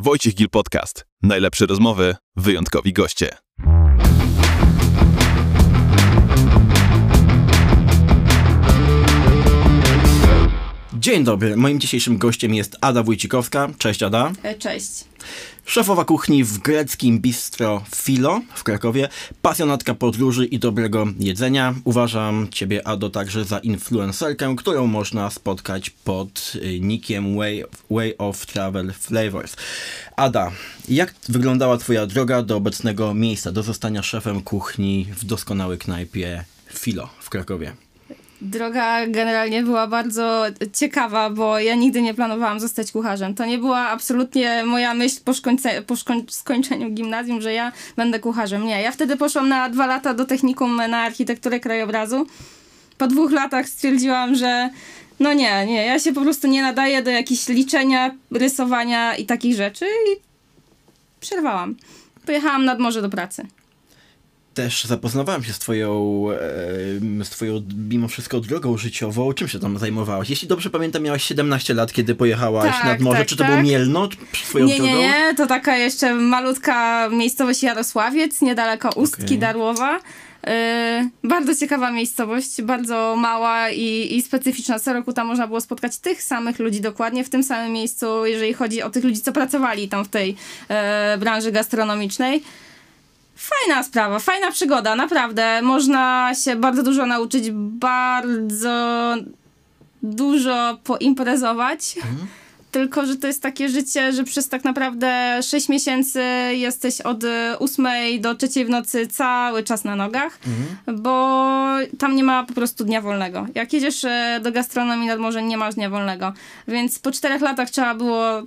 Wojciech Gil Podcast. Najlepsze rozmowy, wyjątkowi goście. Dzień dobry, moim dzisiejszym gościem jest Ada Wójcikowska. Cześć Ada. E, Cześć. Szefowa kuchni w greckim bistro Filo w Krakowie, pasjonatka podróży i dobrego jedzenia. Uważam Ciebie, Ado, także za influencerkę, którą można spotkać pod y, nickiem Way, Way of Travel Flavors. Ada, jak wyglądała Twoja droga do obecnego miejsca, do zostania szefem kuchni w doskonałej knajpie Filo w Krakowie? Droga generalnie była bardzo ciekawa, bo ja nigdy nie planowałam zostać kucharzem. To nie była absolutnie moja myśl po, szkońce, po szkoń, skończeniu gimnazjum, że ja będę kucharzem. Nie, ja wtedy poszłam na dwa lata do technikum na architekturę krajobrazu. Po dwóch latach stwierdziłam, że no nie, nie, ja się po prostu nie nadaję do jakichś liczenia, rysowania i takich rzeczy i przerwałam. Pojechałam nad morze do pracy też zapoznawałem się z twoją, z twoją mimo wszystko drogą życiową. Czym się tam zajmowałaś? Jeśli dobrze pamiętam, miałaś 17 lat, kiedy pojechałaś tak, nad morze. tak, Czy to tak. było Mielno swoją nie, drogą? Nie, nie, to taka jeszcze malutka miejscowość Jarosławiec, niedaleko Ustki Okay. Darłowa. Yy, bardzo ciekawa miejscowość, bardzo mała i, i specyficzna. Co roku tam można było spotkać tych samych ludzi dokładnie w tym samym miejscu, jeżeli chodzi o tych ludzi, co pracowali tam w tej e, branży gastronomicznej. Fajna sprawa, fajna przygoda, naprawdę. Można się bardzo dużo nauczyć, bardzo dużo poimprezować. Tylko, że to jest takie życie, że przez tak naprawdę 6 miesięcy jesteś od 8 do 3 w nocy cały czas na nogach, bo tam nie ma po prostu dnia wolnego. Jak jedziesz e, do gastronomii nad morzem, nie masz dnia wolnego. Więc po 4 latach trzeba było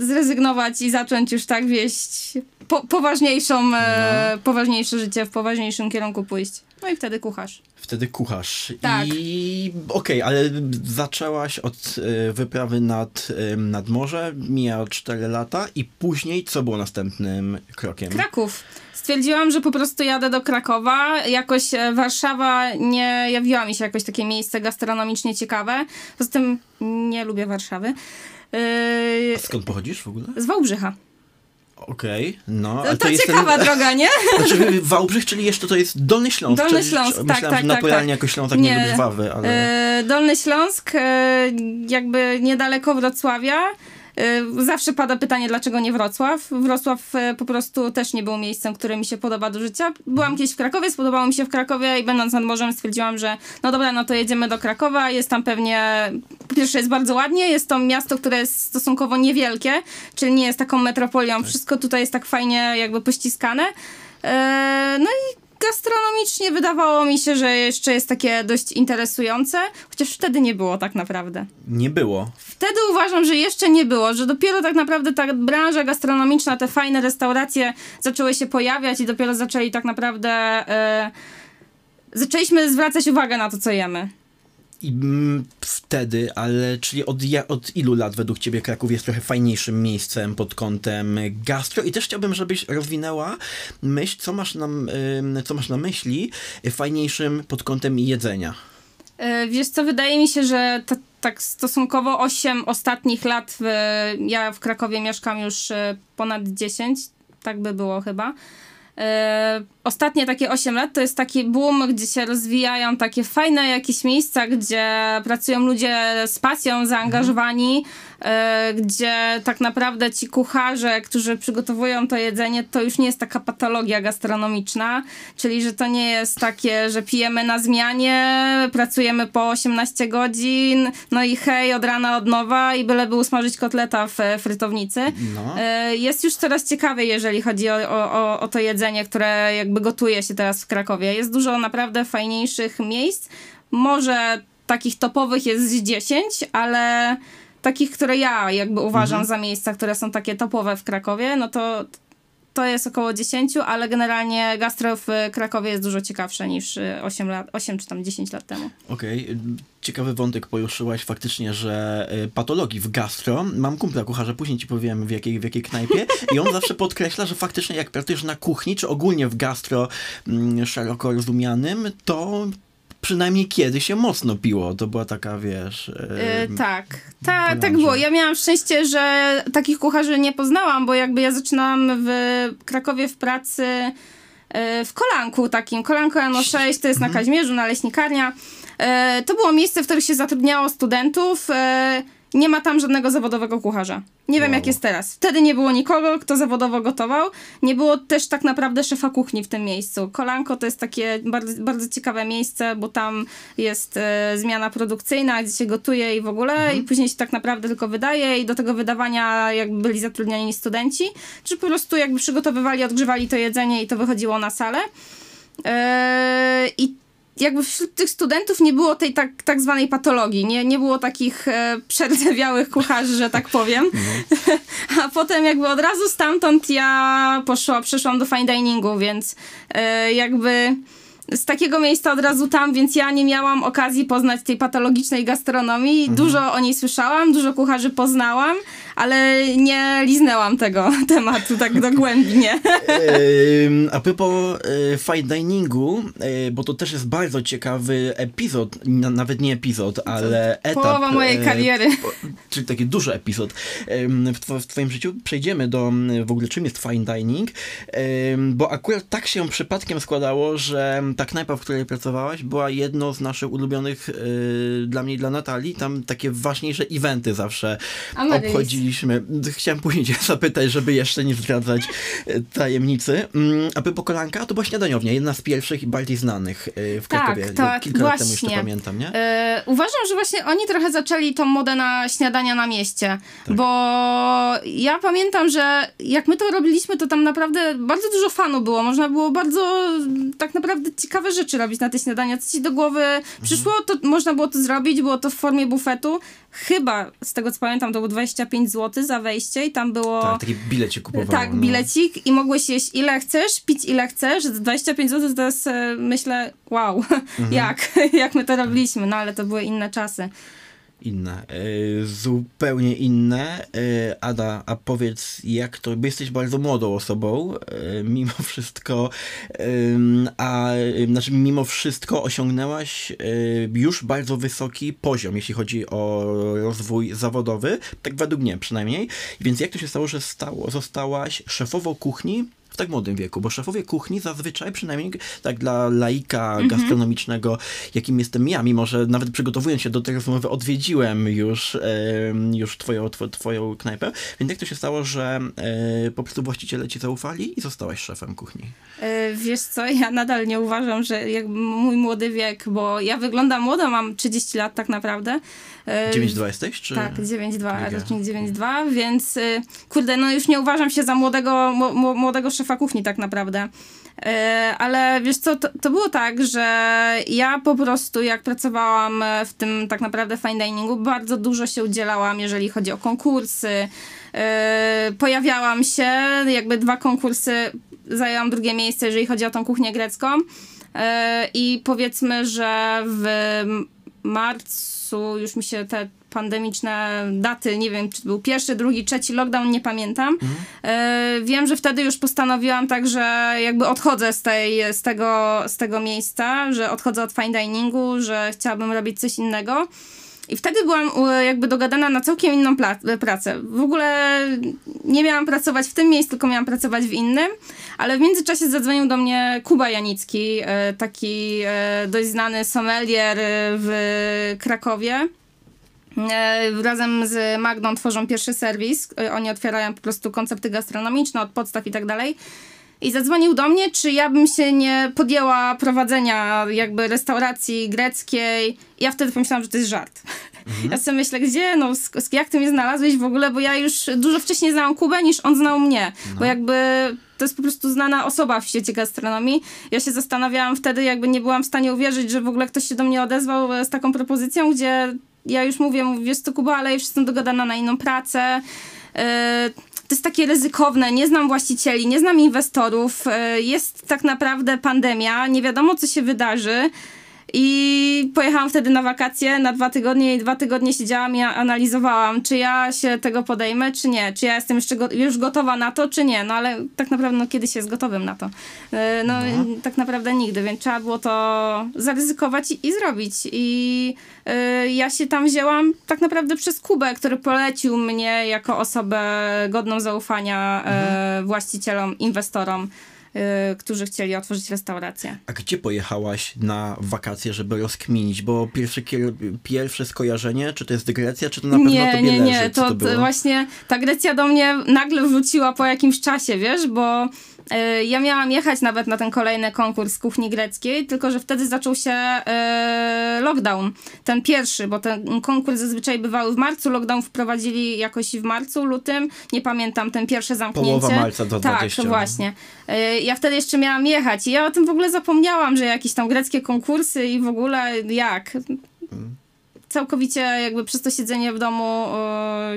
zrezygnować i zacząć już tak wieść po, poważniejszą, e, poważniejsze życie, w poważniejszym kierunku pójść. No i wtedy kucharz. Wtedy kucharz. Tak. I okej, ale zaczęłaś od e, wyprawy nad, e, nad morze, mija 4 lata i później co było następnym krokiem? Kraków. Stwierdziłam, że po prostu jadę do Krakowa. Jakoś e, Warszawa nie jawiła mi się jakoś takie miejsce gastronomicznie ciekawe. Poza tym nie lubię Warszawy. Yy, skąd pochodzisz w ogóle? z Wałbrzycha. Okej, no. To, to ciekawa ten, droga, nie? Znaczy Wałbrzych, czyli jeszcze to jest Dolny Śląsk. Dolny czyli, Śląsk, tak, Myślałem, tak, że tak, napojalnie tak. jako Śląsk nie, Nie. lubi Wawy, ale... E, Dolny Śląsk, e, jakby niedaleko Wrocławia. E, Zawsze pada pytanie, dlaczego nie Wrocław. Wrocław e, po prostu też nie był miejscem, które mi się podoba do życia. Byłam kiedyś w Krakowie, spodobało mi się w Krakowie i będąc nad morzem stwierdziłam, że no dobra, no to jedziemy do Krakowa. Jest tam pewnie, po pierwsze jest bardzo ładnie, jest to miasto, które jest stosunkowo niewielkie, czyli nie jest taką metropolią. Wszystko tutaj jest tak fajnie jakby pościskane. E, No i gastronomicznie wydawało mi się, że jeszcze jest takie dość interesujące, chociaż wtedy nie było tak naprawdę. Nie było. Wtedy uważam, że jeszcze nie było, że dopiero tak naprawdę ta branża gastronomiczna, te fajne restauracje zaczęły się pojawiać i dopiero zaczęli tak naprawdę. E, zaczęliśmy zwracać uwagę na to, co jemy. I mm, wtedy, ale czyli od, od ilu lat według ciebie Kraków jest trochę fajniejszym miejscem pod kątem gastro? I też chciałbym, żebyś rozwinęła myśl, co masz na, co masz na myśli fajniejszym pod kątem jedzenia. E, Wiesz co, wydaje mi się, że ta, tak stosunkowo 8 ostatnich lat, w, ja w Krakowie mieszkam już e, ponad 10, tak by było chyba. E, Ostatnie takie 8 lat to jest taki boom, gdzie się rozwijają takie fajne jakieś miejsca, gdzie pracują ludzie z pasją, zaangażowani, e, gdzie tak naprawdę ci kucharze, którzy przygotowują to jedzenie, to już nie jest taka patologia gastronomiczna, czyli że to nie jest takie, że pijemy na zmianie, pracujemy po 18 godzin, no i hej, od rana od nowa i byleby usmażyć kotleta w e, frytownicy. No. E, Jest już coraz ciekawiej, jeżeli chodzi o, o, o- o to jedzenie, które jakby gotuje się teraz w Krakowie. Jest dużo naprawdę fajniejszych miejsc. Może takich topowych jest z 10, ale takich, które ja jakby uważam za miejsca, które są takie topowe w Krakowie, no to to jest około 10, ale generalnie gastro w Krakowie jest dużo ciekawsze niż y, 8, lat, 8 czy tam 10 lat temu. Okej, ciekawy wątek poruszyłaś faktycznie, że y, patologii w gastro. Mam kumpla kucharza, później ci powiem w jakiej, w jakiej knajpie i on zawsze podkreśla, że faktycznie jak pracujesz na kuchni, czy ogólnie w gastro mm, szeroko rozumianym, to przynajmniej kiedy się mocno piło. To była taka, wiesz... Em, tak, Ta, branża. tak było. Ja miałam szczęście, że takich kucharzy nie poznałam, bo jakby ja zaczynałam w Krakowie w pracy e, w Kolanku takim. Kolanko Jano 6 to jest na Kaźmierzu, na Leśnikarnia. E, To było miejsce, w którym się zatrudniało studentów. E, Nie ma tam żadnego zawodowego kucharza. Nie wiem, Wow. jak jest teraz. Wtedy nie było nikogo, kto zawodowo gotował. Nie było też tak naprawdę szefa kuchni w tym miejscu. Kolanko to jest takie bardzo, bardzo ciekawe miejsce, bo tam jest e, zmiana produkcyjna, gdzie się gotuje i w ogóle, i później się tak naprawdę tylko wydaje i do tego wydawania jakby byli zatrudniani studenci, czy po prostu jakby przygotowywali, odgrzewali to jedzenie i to wychodziło na salę. E, I jakby wśród tych studentów nie było tej tak, tak zwanej patologii, nie, nie było takich e, przerdzewiałych kucharzy, że tak powiem. A potem jakby od razu stamtąd ja poszła, przeszłam do fine diningu, więc e, jakby z takiego miejsca od razu tam, więc ja nie miałam okazji poznać tej patologicznej gastronomii. Dużo o niej słyszałam, dużo kucharzy poznałam, ale nie liznęłam tego tematu tak dogłębnie. A propos e, fine diningu, e, bo to też jest bardzo ciekawy epizod, na- nawet nie epizod, ale etap. Połowa mojej e, kariery. Czyli taki duży epizod w, two, w twoim życiu. Przejdziemy do w ogóle czym jest fine dining, bo akurat tak się przypadkiem składało, że ta knajpa, w której pracowałaś, była jedną z naszych ulubionych dla mnie i dla Natalii. Tam takie ważniejsze eventy zawsze Amaryllis. Obchodziliśmy. Chciałem później zapytać, żeby jeszcze nie zdradzać e, tajemnicy. Mm, A propos kolanka, to była śniadaniownia, jedna z pierwszych i bardziej znanych e, w Krakowie. tak, Kilka lat temu jeszcze właśnie. pamiętam, nie? E, uważam, że właśnie oni trochę zaczęli tą modę na śniadania na mieście, Tak. bo ja pamiętam, że jak my to robiliśmy, to tam naprawdę bardzo dużo fanu było. Można było bardzo tak naprawdę ciekawe rzeczy robić na te śniadania. Co ci do głowy przyszło, to można było to zrobić, było to w formie bufetu. Chyba, z tego co pamiętam, to było 25 zł za wejście i tam było... Tak, taki bilecie kupowało. Tak, no. bilecik i mogłeś jeść ile chcesz, pić ile chcesz. 25 zł to jest, e, myślę, wow, Mhm. jak, jak my to robiliśmy, no ale to były inne czasy. Inne, e, zupełnie inne. E, Ada, a powiedz, jak to, bo jesteś bardzo młodą osobą, e, mimo wszystko, a znaczy mimo wszystko osiągnęłaś już bardzo wysoki poziom, jeśli chodzi o rozwój zawodowy, tak według mnie przynajmniej. Więc jak to się stało, że stało, zostałaś szefową kuchni tak młodym wieku, bo szefowie kuchni zazwyczaj, przynajmniej tak dla laika gastronomicznego, jakim jestem ja, mimo że nawet przygotowując się do tej rozmowy, odwiedziłem już, już twoją, two, twoją knajpę. Więc jak to się stało, że e, po prostu właściciele ci zaufali i zostałaś szefem kuchni? E, Wiesz co, ja nadal nie uważam, że jak mój młody wiek, bo ja wyglądam młodo, mam 30 lat tak naprawdę. E, 9-2 jesteś? Czy... Tak, 9-2, Liga. rocznik 9-2, więc y, kurde, no już nie uważam się za młodego, młodego szefa kuchni tak naprawdę. E, ale wiesz co, to, to było tak, że ja po prostu jak pracowałam w tym tak naprawdę fine diningu, bardzo dużo się udzielałam, jeżeli chodzi o konkursy. E, pojawiałam się, jakby dwa konkursy, zajęłam drugie miejsce, jeżeli chodzi o tą kuchnię grecką. E, I powiedzmy, że w marcu już mi się te pandemiczne daty, nie wiem, czy to był pierwszy, drugi, trzeci lockdown, nie pamiętam. E, wiem, że wtedy już postanowiłam tak, że jakby odchodzę z, tej, z, tego, z tego miejsca, że odchodzę od fine diningu, że chciałabym robić coś innego. I wtedy byłam jakby dogadana na całkiem inną pracę. W ogóle nie miałam pracować w tym miejscu, tylko miałam pracować w innym, ale w międzyczasie zadzwonił do mnie Kuba Janicki, e, taki e, dość znany sommelier w Krakowie. E, Razem z Magdą tworzą pierwszy serwis. E, Oni otwierają po prostu koncepty gastronomiczne od podstaw i tak dalej. I zadzwonił do mnie, czy ja bym się nie podjęła prowadzenia jakby restauracji greckiej. Ja wtedy pomyślałam, że to jest żart. Ja sobie myślę, gdzie, no jak ty mnie znalazłeś w ogóle, bo ja już dużo wcześniej znałam Kubę niż on znał mnie. Bo jakby to jest po prostu znana osoba w świecie gastronomii. Ja się zastanawiałam wtedy, jakby nie byłam w stanie uwierzyć, że w ogóle ktoś się do mnie odezwał e, z taką propozycją, gdzie ja już mówię, mówię, wiesz co Kuba, ale już jestem dogadana na inną pracę. E, to jest takie ryzykowne, nie znam właścicieli, nie znam inwestorów, e, jest tak naprawdę pandemia, nie wiadomo co się wydarzy. I pojechałam wtedy na wakacje na dwa tygodnie i dwa tygodnie siedziałam i analizowałam, czy ja się tego podejmę, czy nie. Czy ja jestem jeszcze go już gotowa na to, czy nie. No ale tak naprawdę no, kiedyś jest gotowym na to. E, No, tak naprawdę nigdy, więc trzeba było to zaryzykować i, i zrobić. I e, ja się tam wzięłam tak naprawdę przez Kubę, który polecił mnie jako osobę godną zaufania e, właścicielom, inwestorom, którzy chcieli otworzyć restaurację. A gdzie pojechałaś na wakacje, żeby rozkminić? Bo pierwsze, pierwsze skojarzenie, czy to jest Grecja, czy to na pewno nie, tobie nie, leży? nie, Co to, to właśnie ta Grecja do mnie nagle wróciła po jakimś czasie, wiesz, bo y, ja miałam jechać nawet na ten kolejny konkurs kuchni greckiej, tylko że wtedy zaczął się y, lockdown, ten pierwszy, bo ten konkurs zazwyczaj bywały w marcu, lockdown wprowadzili jakoś w marcu, lutym, nie pamiętam, ten pierwsze zamknięcie. Połowa marca 2020, Tak, no. właśnie. Y, Ja wtedy jeszcze miałam jechać i ja o tym w ogóle zapomniałam, że jakieś tam greckie konkursy i w ogóle jak całkowicie jakby przez to siedzenie w domu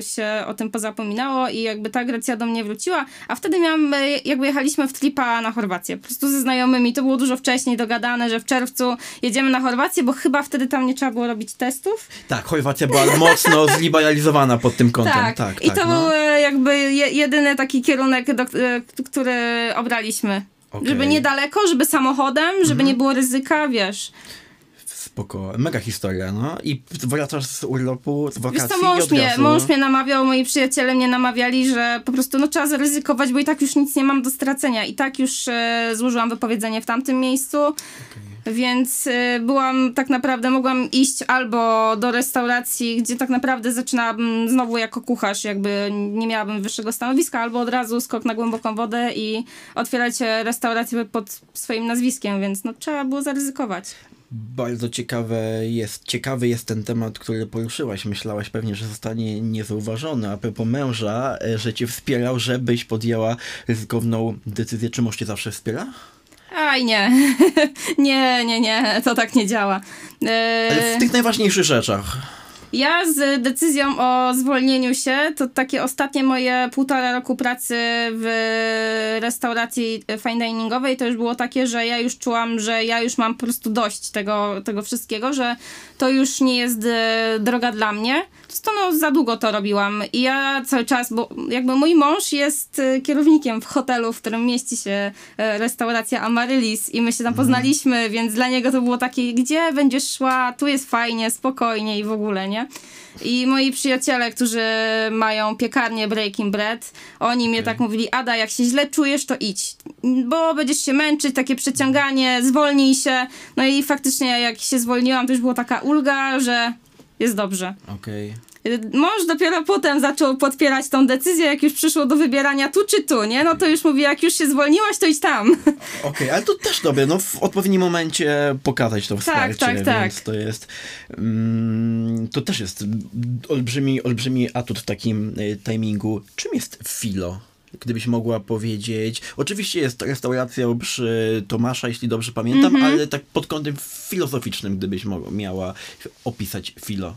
się o tym pozapominało i jakby ta Grecja do mnie wróciła, a wtedy miałam, e, jakby jechaliśmy w tripa na Chorwację, po prostu ze znajomymi, to było dużo wcześniej dogadane, że w czerwcu jedziemy na Chorwację, bo chyba wtedy tam nie trzeba było robić testów. Tak, Chorwacja była mocno zliberalizowana pod tym kątem. Tak, tak, i to no. był e, jakby je, jedyny taki kierunek, do, e, który obraliśmy. Mhm. Żeby niedaleko, żeby samochodem, żeby nie było ryzyka, wiesz. Spoko, mega historia, no. I wracasz z urlopu, z Wiesz wakacji co, i mąż mnie, mąż mnie namawiał, moi przyjaciele mnie namawiali, że po prostu no, trzeba zaryzykować, bo i tak już nic nie mam do stracenia. I tak już e, złożyłam wypowiedzenie w tamtym miejscu, więc e, byłam tak naprawdę, mogłam iść albo do restauracji, gdzie tak naprawdę zaczynałabym znowu jako kucharz, jakby nie miałabym wyższego stanowiska, albo od razu skok na głęboką wodę i otwierać e, restaurację pod swoim nazwiskiem, więc no trzeba było zaryzykować. Bardzo ciekawe jest, ciekawy jest ten temat, który poruszyłaś. Myślałaś pewnie, że zostanie niezauważony. A propos męża, e, że cię wspierał, żebyś podjęła ryzykowną decyzję. Czy mąż cię zawsze wspiera? Aj nie, nie, nie, nie, to tak nie działa. Ale w tych najważniejszych rzeczach. Ja z decyzją o zwolnieniu się, to takie ostatnie moje półtora roku pracy w restauracji fine diningowej, to już było takie, że ja już czułam, że ja już mam po prostu dość tego, tego wszystkiego, że to już nie jest e, droga dla mnie. To no, za długo to robiłam. I ja cały czas, bo jakby mój mąż jest e, kierownikiem w hotelu, w którym mieści się e, restauracja Amaryllis i my się tam poznaliśmy, więc dla niego to było takie, gdzie będziesz szła, tu jest fajnie, spokojnie i w ogóle, nie? I moi przyjaciele, którzy mają piekarnię Breaking Bread, oni mnie tak mówili, Ada, jak się źle czujesz, to idź, bo będziesz się męczyć, takie przeciąganie, zwolnij się. No i faktycznie jak się zwolniłam, to już była taka ulga, że jest dobrze. Okej. Mąż dopiero potem zaczął podpierać tą decyzję, jak już przyszło do wybierania tu czy tu, nie? No to już mówi, jak już się zwolniłaś, to idź tam. Okej, ale to też dobre, no w odpowiednim momencie pokazać to wsparcie, tak, tak. więc to jest, mm, to też jest olbrzymi, olbrzymi atut w takim y, timingu. Czym jest filo? Gdybyś mogła powiedzieć, oczywiście jest restauracją przy Tomasza, jeśli dobrze pamiętam, Mhm. ale tak pod kątem filozoficznym, gdybyś mogła, miała opisać filo.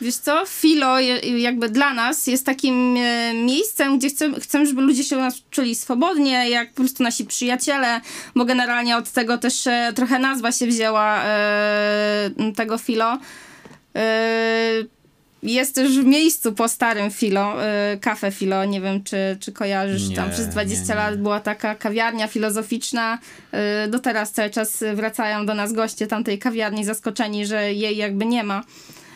Wiesz co, Filo jakby dla nas jest takim e, miejscem, gdzie chcemy, chcemy, żeby ludzie się u nas czuli swobodnie, jak po prostu nasi przyjaciele, bo generalnie od tego też e, trochę nazwa się wzięła e, tego Filo. Jest też w miejscu po starym Filo, e, kafe Filo, nie wiem czy, czy kojarzysz, Nie, tam przez 20 nie, nie. lat była taka kawiarnia filozoficzna, e, do teraz cały czas wracają do nas goście tamtej kawiarni zaskoczeni, że jej jakby nie ma.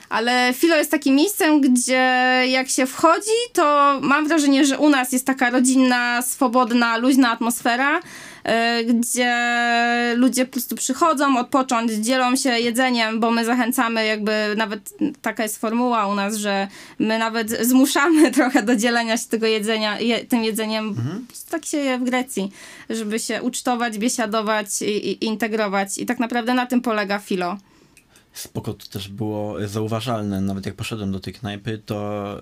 Ale Filo jest takim miejscem, gdzie jak się wchodzi, to mam wrażenie, że u nas jest taka rodzinna, swobodna, luźna atmosfera, gdzie ludzie po prostu przychodzą odpocząć, dzielą się jedzeniem, bo my zachęcamy, jakby nawet taka jest formuła u nas, że my nawet zmuszamy trochę do dzielenia się tego jedzenia, je, tym jedzeniem. Prostu Tak się je w Grecji, żeby się ucztować, biesiadować i, i integrować. I tak naprawdę na tym polega Filo. Spoko to też było zauważalne, nawet jak poszedłem do tej knajpy, to,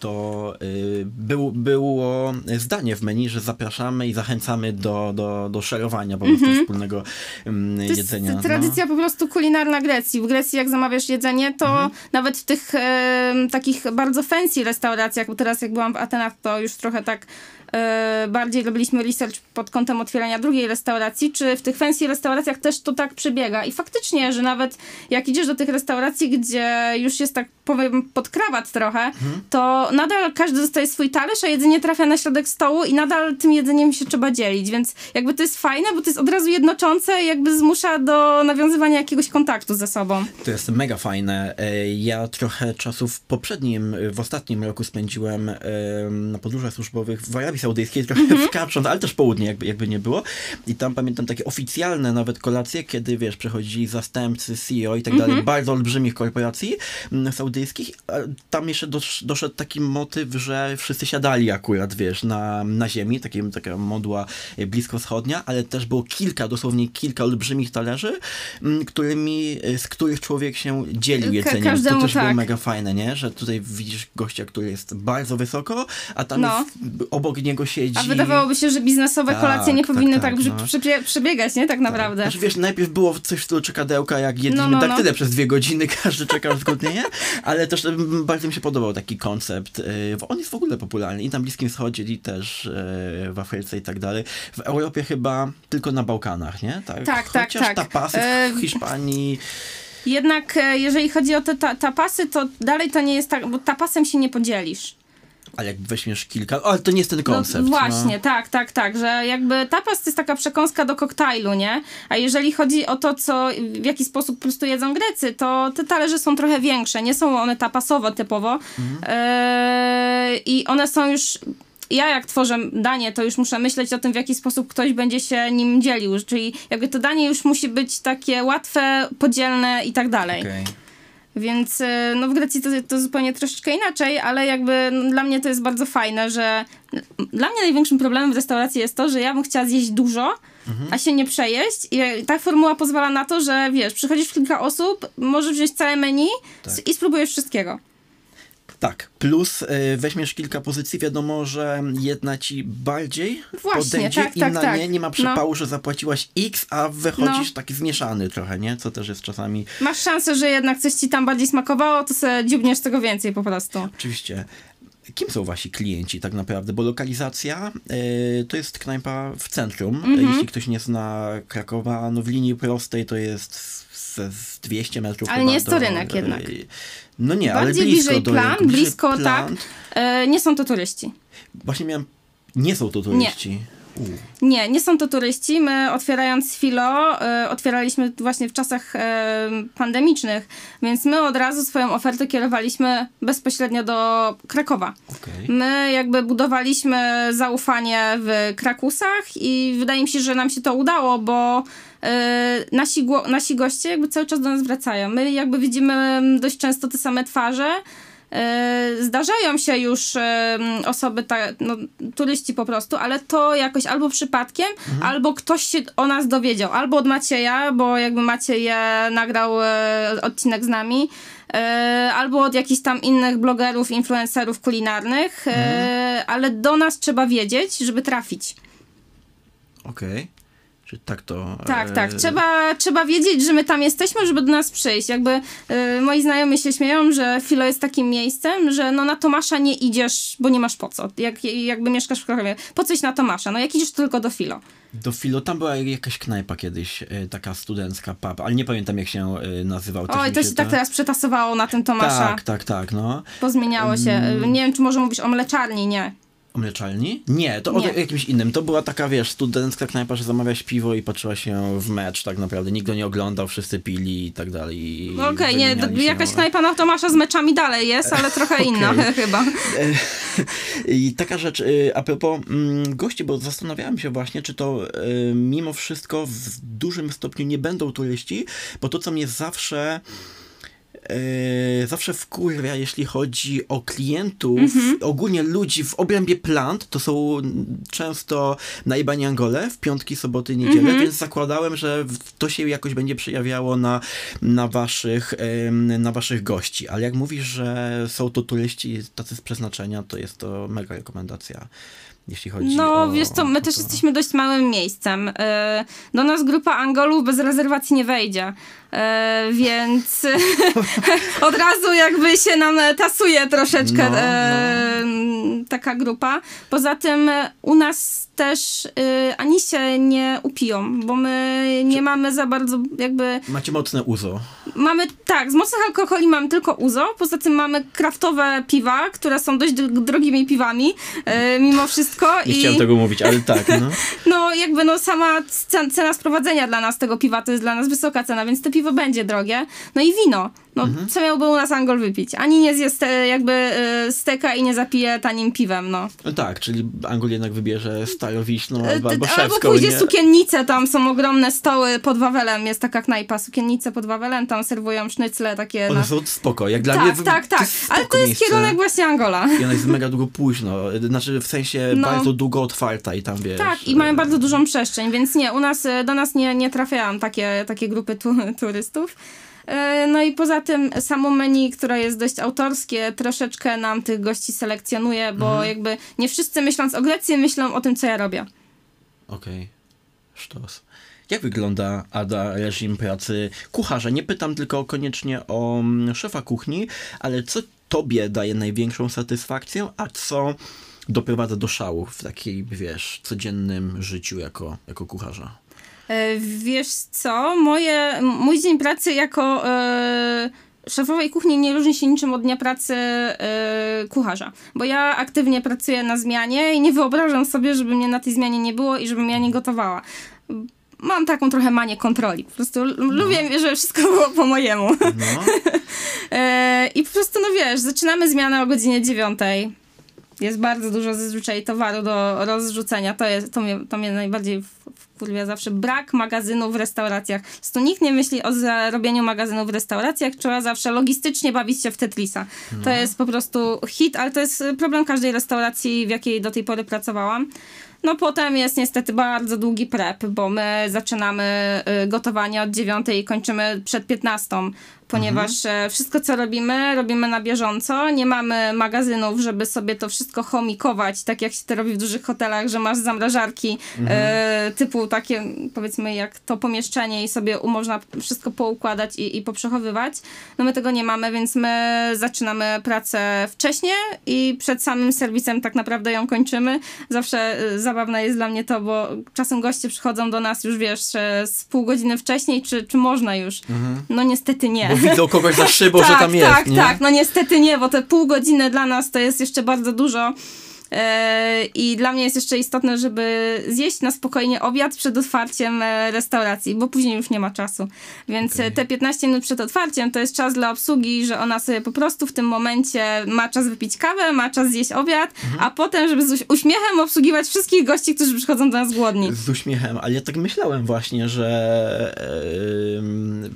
to y, był, było zdanie w menu, że zapraszamy i zachęcamy do, do, do szerowania po prostu wspólnego ym, To jest jedzenia. no. tradycja po prostu kulinarna Grecji. W Grecji jak zamawiasz jedzenie, to Mhm. nawet w tych em, takich bardzo fancy restauracjach, bo teraz jak byłam w Atenach, to już trochę tak e, bardziej robiliśmy research pod kątem otwierania drugiej restauracji, czy w tych fancy restauracjach też to tak przebiega. I faktycznie, że nawet jak idziesz do tych restauracji, gdzie już jest tak powiem pod krawat trochę, to nadal każdy dostaje swój talerz, a jedzenie trafia na środek stołu i nadal tym jedzeniem się trzeba dzielić, więc jakby to jest fajne, bo to jest od razu jednoczące i jakby zmusza do nawiązywania jakiegoś kontaktu ze sobą. To jest mega fajne. E, Ja trochę czasu w poprzednim, w ostatnim roku spędziłem em, na podróżach służbowych w Arabii Saudyjskiej, trochę Mhm. wkracząc, ale też południe, jakby, jakby nie było. I tam pamiętam takie oficjalne nawet kolacje, kiedy wiesz, przychodzili zastępcy CEO i tak Mhm. dalej, bardzo olbrzymich korporacji mm, saudyjskich. A Tam jeszcze dosz, doszedł taki motyw, że wszyscy siadali akurat, wiesz, na, na ziemi, takim, taka modła e, bliskowschodnia, ale też było kilka, dosłownie kilka olbrzymich talerzy, m, którymi, e, z których człowiek się dzielił Ka- jedzeniem. każdemu to też było tak. mega fajne, nie? Że tutaj widzisz gościa, który jest bardzo wysoko, a tam No. jest, obok niego siedzi... A wydawałoby się, że biznesowe Tak, kolacje nie tak, powinny tak, tak, no. przebie- przebiegać, nie? Tak naprawdę. Znaczy, wiesz, najpierw było coś w stylu czekadełka, jak jedliśmy No, no, no. przez dwie godziny, każdy czekał zgodnie, ale też mm, bardzo mi się podobał taki koncept. bo On jest w ogóle popularny i na Bliskim Wschodzie, i też y, w Afryce i tak dalej. W Europie chyba tylko na Bałkanach, nie? Tak, Tak, tak, Chociaż tak. tapasy E, w Hiszpanii... Jednak e, jeżeli chodzi o te ta- tapasy, to dalej to nie jest tak, bo tapasem się nie podzielisz. Ale jak weźmiesz kilka... O, ale to nie jest ten koncept. No, właśnie, No. tak, tak, tak, że jakby tapas to jest taka przekąska do koktajlu, nie? A jeżeli chodzi o to, co, w jaki sposób po prostu jedzą Grecy, to te talerze są trochę większe, nie są one tapasowe typowo e, i one są już... Ja jak tworzę danie, to już muszę myśleć o tym, w jaki sposób ktoś będzie się nim dzielił, czyli jakby to danie już musi być takie łatwe, podzielne i tak dalej. Okej. Więc y, no w Grecji to, to zupełnie troszeczkę inaczej, ale jakby no, dla mnie to jest bardzo fajne, że dla mnie największym problemem w restauracji jest to, że ja bym chciała zjeść dużo, a się nie przejeść i ta formuła pozwala na to, że wiesz, przychodzisz kilka osób, możesz wziąć całe menu Tak. i spróbujesz wszystkiego. Tak, plus y, weźmiesz kilka pozycji, wiadomo, że jedna ci bardziej Właśnie, podejdzie, tak, tak, inna tak. nie, nie ma No. przypału, że zapłaciłaś X, a wychodzisz No. taki zmieszany trochę, nie? Co też jest czasami, Masz szansę, że jednak coś ci tam bardziej smakowało, to sobie dziubniesz tego więcej po prostu. oczywiście... Kim są wasi klienci tak naprawdę? Bo lokalizacja y, to jest knajpa w centrum. Mhm. Jeśli ktoś nie zna Krakowa, no w linii prostej to jest z, z 200 metrów Ale nie jest to do, rynek jednak. y, No nie, ale Bardziej blisko bliżej do plan, rynku. Blisko, tak. plant. E, nie są to turyści. Właśnie miałem... Nie są to turyści. U. Nie, nie są to turyści. My otwierając Filo, e, otwieraliśmy właśnie w czasach e, pandemicznych, więc my od razu swoją ofertę kierowaliśmy bezpośrednio do Krakowa. Okej. My jakby budowaliśmy zaufanie w Krakusach i wydaje mi się, że nam się to udało, bo nasi, gło- nasi goście jakby cały czas do nas wracają. My jakby widzimy dość często te same twarze. E, Zdarzają się już e, osoby, ta, no, turyści po prostu, ale to jakoś albo przypadkiem, albo ktoś się o nas dowiedział, albo od Macieja, bo jakby Maciej e, nagrał e, odcinek z nami, e, albo od jakichś tam innych blogerów, influencerów kulinarnych, e, ale do nas trzeba wiedzieć, żeby trafić. Okej. Czy tak to. Tak, e, tak. Trzeba, trzeba wiedzieć, że my tam jesteśmy, żeby do nas przyjść. Jakby y, moi znajomi się śmieją, że Filo jest takim miejscem, że no na Tomasza nie idziesz, bo nie masz po co. Jak, jakby mieszkasz w Krakowie. Po coś na Tomasza? No jak idziesz tylko do Filo. Do Filo, tam była jakaś knajpa kiedyś, e, taka studencka pub, ale nie pamiętam jak się e, nazywał. Oj, to się tak teraz przetasowało na tym Tomasza. Tak, tak, tak, no. Pozmieniało się. Y, Nie wiem, czy może mówisz o mleczarni, nie. O mleczalni? Nie, to Nie. o jakimś innym. To była taka, wiesz, studencka knajpa, że zamawiasz piwo i patrzyła się w mecz tak naprawdę. Nikt go nie oglądał, wszyscy pili i tak dalej. No Okej, nie, wymieniali d- się. jakaś knajpa na Tomasza z meczami dalej jest, ale trochę inna chyba. I taka rzecz, y, a propos mm, gości, bo zastanawiałem się właśnie, czy to y, mimo wszystko w dużym stopniu nie będą turyści, bo to, co mnie zawsze zawsze wkurwia, jeśli chodzi o klientów, ogólnie ludzi w obrębie plant, to są często najbani Angole w piątki, soboty, niedzielę, więc zakładałem, że to się jakoś będzie przejawiało na, na, waszych, na waszych gości. Ale jak mówisz, że są to turyści tacy z przeznaczenia, to jest to mega rekomendacja, jeśli chodzi No, o... wiesz co, my też jesteśmy dość małym miejscem. E, Do nas grupa Angolów bez rezerwacji nie wejdzie. E, Więc od razu jakby się nam tasuje troszeczkę No, e, taka grupa. Poza tym u nas też e, ani się nie upiją, bo my nie mamy za bardzo jakby Macie mocne uzo. Mamy, tak, z mocnych alkoholi mamy tylko uzo, poza tym mamy kraftowe piwa, które są dość dro- drogimi piwami, e, mimo wszystko. Nie I chciałem tego mówić, ale tak, no. no jakby no sama cen, cena sprowadzenia dla nas tego piwa to jest dla nas wysoka cena, więc to piwo będzie drogie. No i wino. No Mhm. co miałby u nas Angol wypić? Ani nie zje jakby e, steka i nie zapije tanim piwem, no. no tak, czyli Angol jednak wybierze starowiśną E, albo, albo Albo szewską, pójdzie nie? sukiennice, tam są ogromne stoły pod Wawelem, jest taka knajpa, sukiennice pod Wawelem, tam serwują sznycle takie One na... są spoko, jak dla mnie... Tak, tak, tak, ale to jest miejsce. kierunek właśnie Angola. I ona jest mega długo późno, znaczy w sensie No. bardzo długo otwarta i tam wiesz... Tak, i mają bardzo dużą przestrzeń, więc nie, u nas, do nas nie, nie trafiają takie, takie grupy tu, turystów. E, No i poza tym samo menu, które jest dość autorskie, troszeczkę nam tych gości selekcjonuje, bo Mhm. jakby nie wszyscy myśląc o Grecji myślą o tym, co ja robię. Okej, sztos. Jak wygląda, Ada, reżim pracy kucharza? Nie pytam tylko koniecznie o mm, szefa kuchni, ale co tobie daje największą satysfakcję, a co doprowadza do szału w takiej, wiesz, codziennym życiu jako, jako kucharza? E, Wiesz co, moje, mój dzień pracy jako e, szefowej kuchni nie różni się niczym od dnia pracy e, kucharza, bo ja aktywnie pracuję na zmianie i nie wyobrażam sobie, żeby mnie na tej zmianie nie było i żebym ja nie gotowała. Mam taką trochę manię kontroli. Po prostu l- lubię, żeby wszystko było po mojemu. No, E, I po prostu, no wiesz, zaczynamy zmianę o godzinie dziewiątej. Jest bardzo dużo zazwyczaj towaru do rozrzucenia. To, jest, to, mnie, to mnie najbardziej wkurwia zawsze. Brak magazynu w restauracjach. Prostu nikt nie myśli o zarobieniu magazynu w restauracjach. Trzeba zawsze logistycznie bawić się w Tetrisa. To jest po prostu hit, ale to jest problem każdej restauracji, w jakiej do tej pory pracowałam. No potem jest niestety bardzo długi prep, bo my zaczynamy y, gotowanie od 9 i kończymy przed 15, ponieważ e, wszystko co robimy, robimy na bieżąco. Nie mamy magazynów, żeby sobie to wszystko chomikować, tak jak się to robi w dużych hotelach, że masz zamrażarki e, typu takie powiedzmy jak to pomieszczenie i sobie można wszystko poukładać i, i poprzechowywać. No my tego nie mamy, więc my zaczynamy pracę wcześniej i przed samym serwisem tak naprawdę ją kończymy. Zawsze y, zabawne jest dla mnie to, bo czasem goście przychodzą do nas już wiesz e, z pół godziny wcześniej, czy, czy można już? No niestety nie. bo widzą kogoś za szybą, że tak, tam jest, tak, nie? tak, no niestety nie, bo te pół godziny dla nas to jest jeszcze bardzo dużo. E, I dla mnie jest jeszcze istotne, żeby zjeść na spokojnie obiad przed otwarciem e, restauracji, bo później już nie ma czasu. Więc Okej. e, te 15 minut przed otwarciem to jest czas dla obsługi, że ona sobie po prostu w tym momencie ma czas wypić kawę, ma czas zjeść obiad, Mhm. a potem, żeby z uś- uśmiechem obsługiwać wszystkich gości, którzy przychodzą do nas głodni. Z uśmiechem, ale ja tak myślałem właśnie, że em,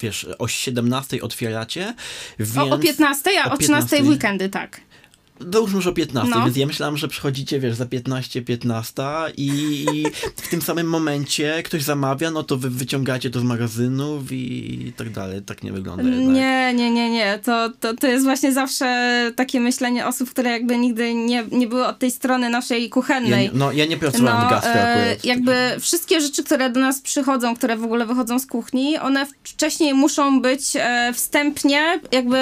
wiesz, o 17 otwieracie, więc... O, o 15, a o o 13 15. w weekendy, tak. Dołóżmy już o 15, No. więc ja myślałam, że przychodzicie, wiesz, za 15, 15 i, w tym samym momencie ktoś zamawia, no to wy wyciągacie to z magazynów i tak dalej. Tak nie wygląda jednak. Nie, nie, nie, nie. To, to, to jest właśnie zawsze takie myślenie osób, które jakby nigdy nie, nie były od tej strony naszej Ja, kuchennej. nie- no, ja nie pracowałem w gastro e, akurat. jakby wszystkie rzeczy, które do nas przychodzą, które w ogóle wychodzą z kuchni, one wcześniej muszą być e, wstępnie jakby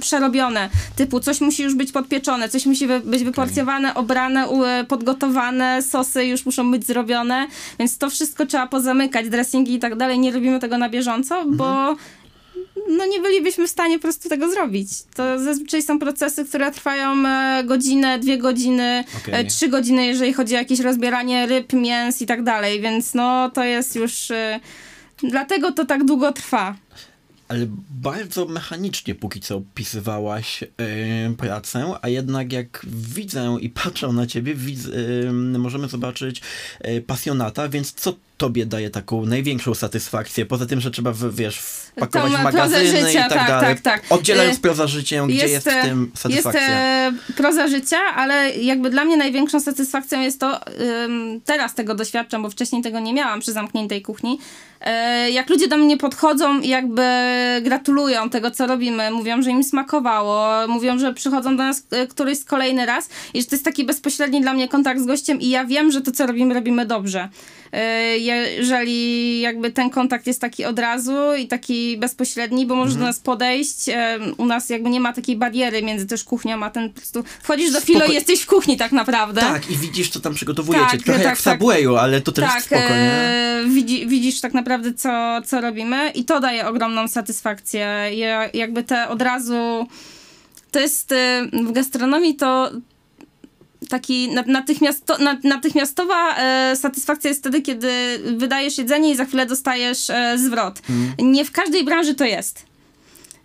przerobione. Typu coś musi już być podpieczone, coś musi być wyporcjowane, obrane, podgotowane, sosy już muszą być zrobione, więc to wszystko trzeba pozamykać, dressingi i tak dalej. Nie robimy tego na bieżąco, Mhm. bo no nie bylibyśmy w stanie po prostu tego zrobić. To zazwyczaj są procesy, które trwają e, godzinę, dwie godziny, Okej. e, trzy godziny, jeżeli chodzi o jakieś rozbieranie ryb, mięs i tak dalej, więc no to jest już... E, dlatego to tak długo trwa. Ale bardzo mechanicznie póki co opisywałaś y, pracę, a jednak jak widzę i patrzę na ciebie, widz, y, możemy zobaczyć y, pasjonata, więc co tobie daje taką największą satysfakcję? Poza tym, że trzeba, w, wiesz, wpakować Tą w magazyny życia, i tak, tak, dalej. tak, tak. Oddzielając Y, proza życiem, gdzie jest, w e, tym satysfakcja? Jest proza życia, ale jakby dla mnie największą satysfakcją jest to, teraz tego doświadczam, bo wcześniej tego nie miałam przy zamkniętej kuchni, jak ludzie do mnie podchodzą i jakby gratulują tego, co robimy, mówią, że im smakowało, mówią, że przychodzą do nas któryś kolejny raz i że to jest taki bezpośredni dla mnie kontakt z gościem i ja wiem, że to, co robimy, robimy dobrze. E, jeżeli jakby ten kontakt jest taki od razu i taki bezpośredni, bo możesz Mhm. do nas podejść. em, U nas jakby nie ma takiej bariery między też kuchnią, a ten po prostu wchodzisz do Filo i jesteś w kuchni tak naprawdę. Tak, i widzisz, co tam przygotowujecie. Tak, Trochę tak, jak w tak. Subwayu, ale to też tak, spoko, nie? e, widzi, widzisz tak naprawdę, co, co robimy i to daje ogromną satysfakcję. Ja, jakby te od razu, to jest e, w gastronomii to taki na- natychmiasto, na, natychmiastowa e, satysfakcja jest wtedy, kiedy wydajesz jedzenie i za chwilę dostajesz e, zwrot. Nie w każdej branży to jest.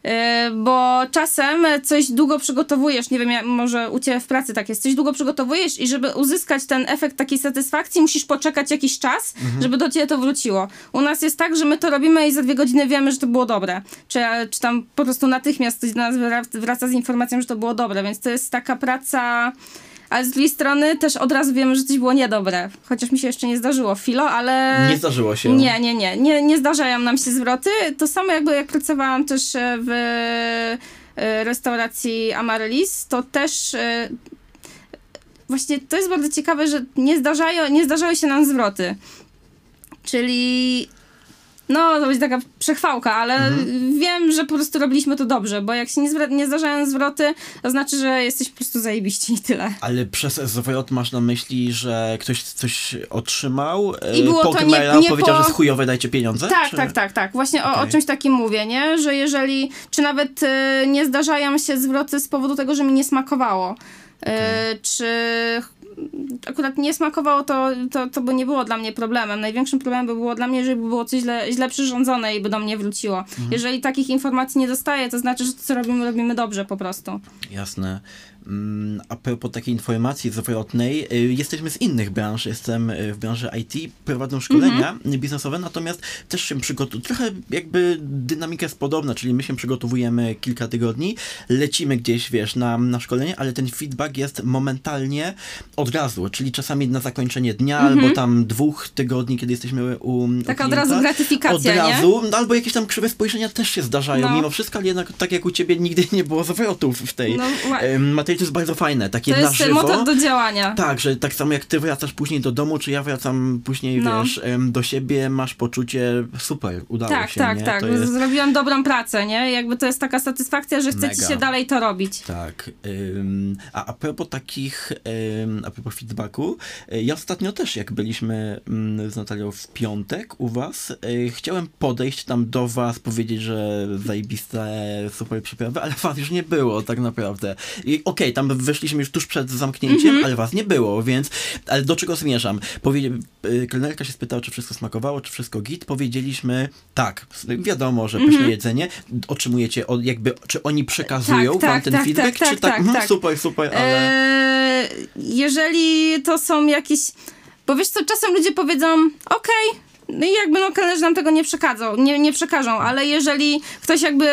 E, Bo czasem coś długo przygotowujesz, nie wiem, ja- może u Ciebie w pracy tak jest, coś długo przygotowujesz i żeby uzyskać ten efekt takiej satysfakcji, musisz poczekać jakiś czas, żeby do Ciebie to wróciło. U nas jest tak, że my to robimy i za dwie godziny wiemy, że to było dobre. Czy, czy tam po prostu natychmiast ktoś do nas wra- wraca z informacją, że to było dobre, więc to jest taka praca... Ale z drugiej strony też od razu wiemy, że coś było niedobre. Chociaż mi się jeszcze nie zdarzyło filo, ale... Nie zdarzyło się. Nie, nie, nie, nie. Nie zdarzają nam się zwroty. To samo jakby jak pracowałam też e, w e, restauracji Amaryllis, to też e, właśnie to jest bardzo ciekawe, że nie, zdarzają, nie zdarzały się nam zwroty. Czyli no, to będzie taka przechwałka, ale Mhm. wiem, że po prostu robiliśmy to dobrze, bo jak się nie, zwra- nie zdarzają zwroty, to znaczy, że jesteś po prostu zajebiści i tyle. Ale przez zwrot masz na myśli, że ktoś coś otrzymał, I było po to nie- nie powiedział, po- że jest chujowe, dajcie pieniądze? Tak, czy... tak, tak, tak. Właśnie o, o Okej. czymś takim mówię, nie? Że jeżeli, czy nawet y, nie zdarzają się zwroty z powodu tego, że mi nie smakowało, y, czy akurat nie smakowało, to, to, to by nie było dla mnie problemem. Największym problemem by było dla mnie, żeby było coś źle, źle przyrządzone i by do mnie wróciło. Mhm. Jeżeli takich informacji nie dostaję, to znaczy, że to, co robimy, robimy dobrze po prostu. Jasne. Mm, A propos takiej informacji zwrotnej, y, jesteśmy z innych branż. Jestem y, w branży IT, prowadzę szkolenia Mhm. biznesowe, natomiast też się przygotowuję. Trochę jakby dynamika jest podobna, czyli my się przygotowujemy kilka tygodni, lecimy gdzieś, wiesz, na, na szkolenie, ale ten feedback jest momentalnie od razu, czyli czasami na zakończenie dnia albo tam dwóch tygodni, kiedy jesteśmy u. u Mhm. Taka od klienta. razu gratyfikacja, Od nie? razu, no, albo jakieś tam krzywe spojrzenia też się zdarzają, No. mimo wszystko, ale jednak tak jak u ciebie nigdy nie było zwrotów w tej No, materii. To jest bardzo fajne, takie To na jest żywo. motor do działania. Tak, że tak samo jak ty wracasz później do domu, czy ja wracam później, No. wiesz, do siebie, masz poczucie, super, udało Tak, się, tak, nie? tak. To jest... Zrobiłam dobrą pracę, nie? Jakby to jest taka satysfakcja, że chce ci się dalej to robić. Tak. ym, a a propos takich, ym, a propos feedbacku, y, ja ostatnio też, jak byliśmy ym, z Natalią w piątek u was, y, chciałem podejść tam do was, powiedzieć, że zajebiste, super przyprawy, ale was już nie było tak naprawdę. I okej, tam wyszliśmy już tuż przed zamknięciem, Mhm. ale was nie było, więc, ale do czego zmierzam? Powie, y, kelnerka się spytała, czy wszystko smakowało, czy wszystko git, powiedzieliśmy, tak, wiadomo, że pyszne Mhm. jedzenie, otrzymujecie, od, jakby, czy oni przekazują Tak, wam tak, ten tak, feedback, tak, czy tak, tak. super, super, ale... Eee, jeżeli to są jakieś. Bo wiesz co, czasem ludzie powiedzą, okej. No i jakby no kelnerzy nam tego nie przekadzą, nie, nie przekażą, ale jeżeli ktoś jakby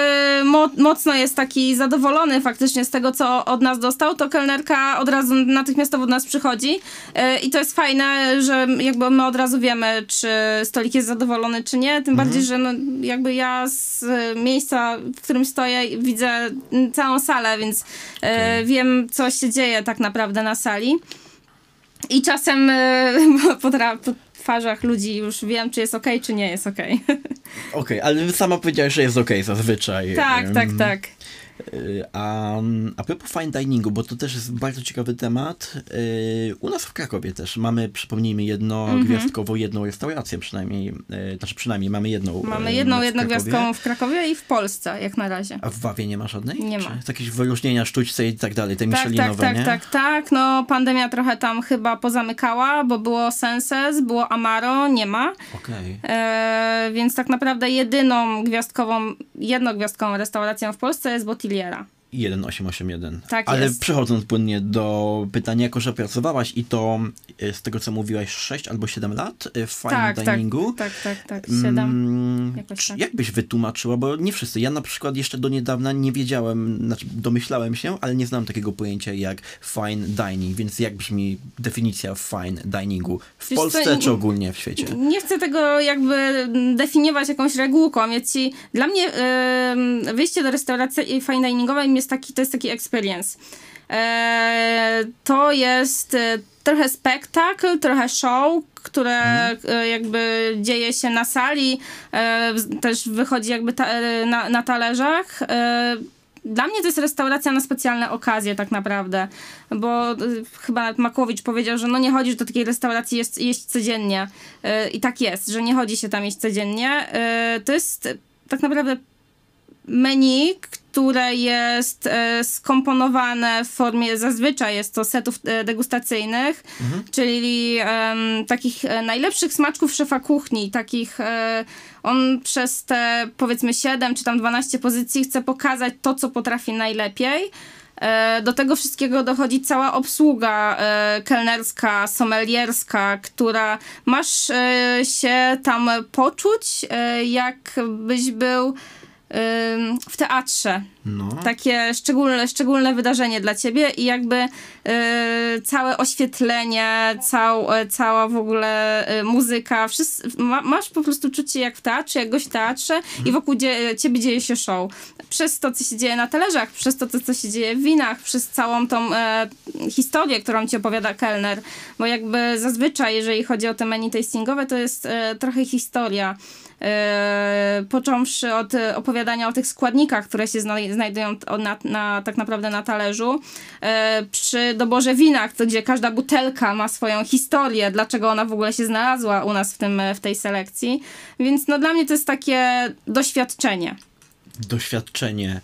mo mocno jest taki zadowolony faktycznie z tego, co od nas dostał, to kelnerka od razu natychmiastowo do nas przychodzi. E, i to jest fajne, że jakby my od razu wiemy, czy stolik jest zadowolony, czy nie, tym bardziej, że no, jakby ja z miejsca, w którym stoję widzę całą salę, więc e, wiem, co się dzieje tak naprawdę na sali. I czasem e, po, tra- po twarzach ludzi już wiem, czy jest okej, czy nie jest okej. Okej, ale sama powiedziałeś, że jest okej zazwyczaj. tak, tak, tak. A, a propos fine diningu, bo to też jest bardzo ciekawy temat. y, U nas w Krakowie też mamy, przypomnijmy, jednogwiazdkową, jedną restaurację przynajmniej. y, Znaczy przynajmniej mamy jedną. Mamy y, jedną w jednogwiazdkową Krakowie. w Krakowie i w Polsce, jak na razie. A w Wawie nie ma żadnej? Nie ma. Czy jest jakieś wyróżnienia sztućce i tak dalej, te Tak, tak, Michelinowe, tak, nie? tak, tak. No, pandemia trochę tam chyba pozamykała, bo było Senses, było Amaro, nie ma. Okej. E, więc tak naprawdę jedyną gwiazdkową, jednogwiazdkową restauracją w Polsce jest 裂了。1881. Tak Ale jest. przechodząc płynnie do pytania, jako że pracowałaś i to y, z tego co mówiłaś 6 albo 7 lat y, w fine Tak, tak, diningu. tak, tak, tak, siedem. Mm, Jakoś tak. Jak byś wytłumaczyła, bo nie wszyscy. Ja na przykład jeszcze do niedawna nie wiedziałem, znaczy domyślałem się, ale nie znam takiego pojęcia jak fine dining, więc jak brzmi definicja fine diningu w Wiesz Polsce czy ogólnie w świecie? Nie chcę tego jakby definiować jakąś regułką, więc ci, dla mnie ym, wyjście do restauracji fine diningowej jest taki, to jest taki experience. E, to jest e, trochę spektakl, trochę show, które e, jakby dzieje się na sali, też wychodzi jakby ta, na, na talerzach. Dla mnie to jest restauracja na specjalne okazje tak naprawdę, bo y, chyba nawet Makłowicz powiedział, że no nie chodzi do takiej restauracji jeść, jeść codziennie Y, i tak jest, że nie chodzi się tam jeść codziennie. Y, to jest tak naprawdę menu, które jest e, skomponowane w formie, zazwyczaj jest to setów e, degustacyjnych, czyli em, takich e, najlepszych smaczków szefa kuchni, takich on przez te powiedzmy 7 czy tam 12 pozycji chce pokazać to, co potrafi najlepiej. Do tego wszystkiego dochodzi cała obsługa kelnerska, sommelierska, która masz się tam poczuć, jakbyś był w teatrze. No. Takie szczególne, szczególne wydarzenie dla ciebie i jakby y, całe oświetlenie, cał, e, cała w ogóle y, muzyka, wszyscy, ma, masz po prostu czucie jak w teatrze, jak gość w teatrze i wokół dzie, ciebie dzieje się show. Przez to, co się dzieje na talerzach, przez to, co się dzieje w winach, przez całą tą e, historię, którą ci opowiada kelner, bo jakby zazwyczaj, jeżeli chodzi o te menu tastingowe, to jest e, trochę historia. E, począwszy od opowiadania o tych składnikach, które się zna, znajdują na, na, tak naprawdę na talerzu, e, przy doborze wina, gdzie każda butelka ma swoją historię, dlaczego ona w ogóle się znalazła u nas w, tym, w tej selekcji. Więc no, dla mnie to jest takie doświadczenie. Doświadczenie.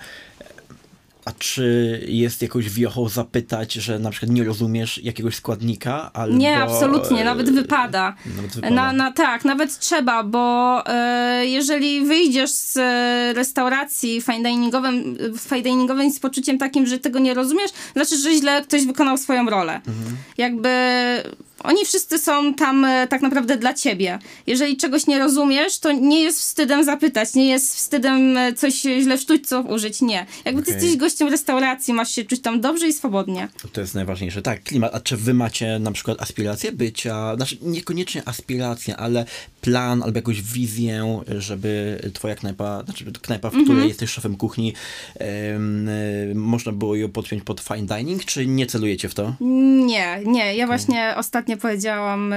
A czy jest jakąś wiochą zapytać, że na przykład nie rozumiesz jakiegoś składnika? Albo... Nie, absolutnie, nawet wypada. Nawet wypada. Na, na, tak, nawet trzeba, bo e, jeżeli wyjdziesz z e, restauracji fine diningowym, fine diningowej z poczuciem takim, że tego nie rozumiesz, znaczy, że źle ktoś wykonał swoją rolę. Jakby oni wszyscy są tam e, tak naprawdę dla ciebie. Jeżeli czegoś nie rozumiesz, to nie jest wstydem zapytać, nie jest wstydem e, coś źle w sztućce użyć, nie. Jakby ty Okej. jesteś gościem restauracji, masz się czuć tam dobrze i swobodnie. To jest najważniejsze. Tak, klimat. A czy wy macie na przykład aspiracje bycia, znaczy niekoniecznie aspiracje, ale plan albo jakąś wizję, żeby twoja knajpa, znaczy knajpa, w Mhm. której jesteś szefem kuchni, e, można było ją podpiąć pod fine dining, czy nie celujecie w to? Nie, nie. Ja właśnie ostatnio powiedziałam y,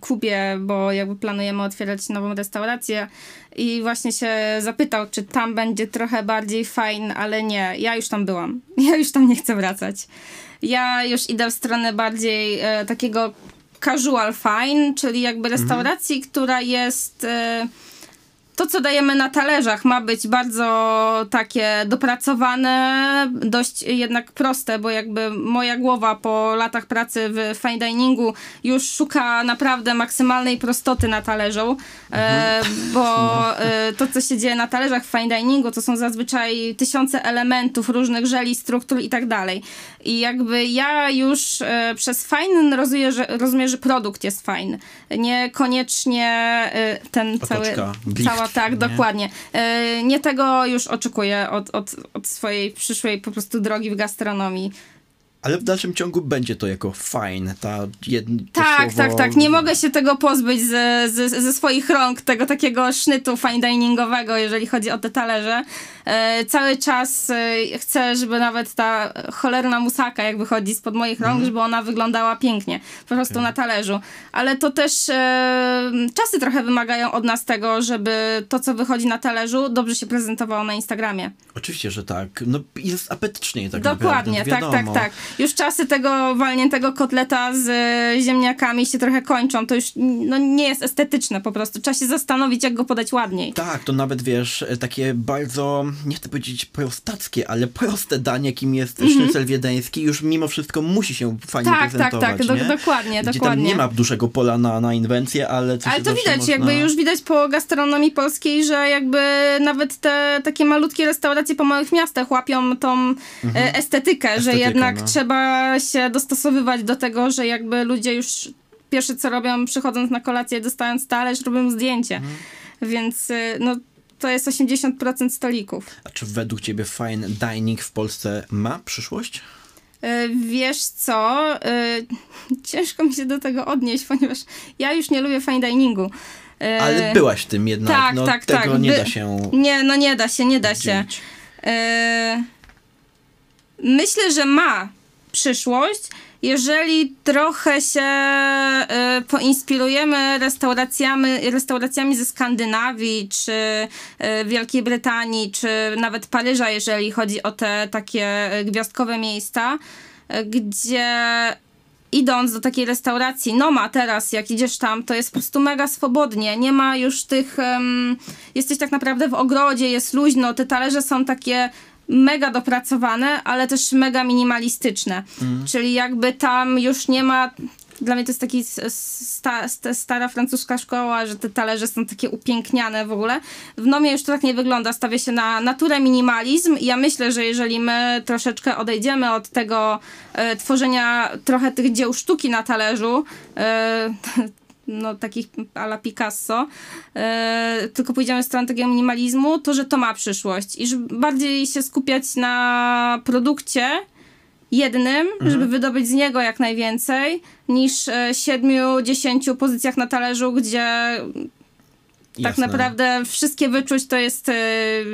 Kubie, bo jakby planujemy otwierać nową restaurację i właśnie się zapytał, czy tam będzie trochę bardziej fajn, ale nie. Ja już tam byłam. Ja już tam nie chcę wracać. Ja już idę w stronę bardziej e, takiego casual fine, czyli jakby restauracji, która jest... E, to, co dajemy na talerzach, ma być bardzo takie dopracowane, dość jednak proste, bo jakby moja głowa po latach pracy w fine diningu już szuka naprawdę maksymalnej prostoty na talerzu, e, bo e, to, co się dzieje na talerzach w fine diningu, to są zazwyczaj tysiące elementów, różnych żeli, struktur i tak dalej. I jakby ja już e, przez fajny rozumiem, że, rozumiem, że produkt jest fajny. Niekoniecznie ten cały, Otoczka, tak, nie? dokładnie. E, nie tego już oczekuję od, od, od swojej przyszłej po prostu drogi w gastronomii. Ale w dalszym ciągu będzie to jako fine, ta jed... to Tak, słowo... tak, tak. Nie mogę się tego pozbyć ze, ze, ze swoich rąk, tego takiego sznytu fine diningowego, jeżeli chodzi o te talerze. E, cały czas e, chcę, żeby nawet ta cholerna musaka, jak wychodzi spod moich rąk, Mhm. żeby ona wyglądała pięknie, po prostu na talerzu. Ale to też e, czasy trochę wymagają od nas tego, żeby to, co wychodzi na talerzu, dobrze się prezentowało na Instagramie. Oczywiście, że tak. No jest apetycznie tak Dokładnie, naprawdę, tak, tak, tak. Już czasy tego walniętego kotleta z ziemniakami się trochę kończą. To już no, nie jest estetyczne po prostu. Trzeba się zastanowić, jak go podać ładniej. Tak, to nawet wiesz, takie bardzo, nie chcę powiedzieć prostackie, ale proste danie, jakim jest sznycel wiedeński, już mimo wszystko musi się fajnie. Tak, tak, prezentować, tak, do, nie? dokładnie, Gdzie dokładnie. tam nie ma dużego pola na, na inwencję, ale coś Ale to widać, można... jakby już widać po gastronomii polskiej, że jakby nawet te takie malutkie restauracje po małych miastach łapią tą e, estetykę, że Estetykę, jednak no. trzeba się dostosowywać do tego, że jakby ludzie już pierwsze co robią, przychodząc na kolację, dostając talerz, robią zdjęcie. Mhm. Więc y, no to jest 80% stolików. A czy według ciebie fine dining w Polsce ma przyszłość? Y, Wiesz co, y, ciężko mi się do tego odnieść, ponieważ ja już nie lubię fine diningu. Y, Ale byłaś tym jednak, tak, no tak, tego tak. nie By- da się Nie, no nie da się, nie da się. Myślę, że ma przyszłość, jeżeli trochę się y, poinspirujemy restauracjami, restauracjami ze Skandynawii, czy y, Wielkiej Brytanii, czy nawet Paryża, jeżeli chodzi o te takie gwiazdkowe miejsca, y, gdzie idąc do takiej restauracji, no ma teraz, jak idziesz tam, to jest po prostu mega swobodnie. Nie ma już tych. Um, jesteś tak naprawdę w ogrodzie, jest luźno, te talerze są takie mega dopracowane, ale też mega minimalistyczne. Czyli jakby tam już nie ma. Dla mnie to jest taki sta, sta, stara francuska szkoła, że te talerze są takie upiękniane w ogóle. W Nomie już to tak nie wygląda. Stawia się na naturę, minimalizm. I ja myślę, że jeżeli my troszeczkę odejdziemy od tego e, tworzenia trochę tych dzieł sztuki na talerzu, e, no takich ala Picasso, e, tylko pójdziemy w stronę takiego minimalizmu, to że to ma przyszłość i że bardziej się skupiać na produkcie jednym, żeby wydobyć z niego jak najwięcej, niż e, siedmiu, dziesięciu pozycjach na talerzu, gdzie tak Jasne. naprawdę wszystkie wyczuć to jest e,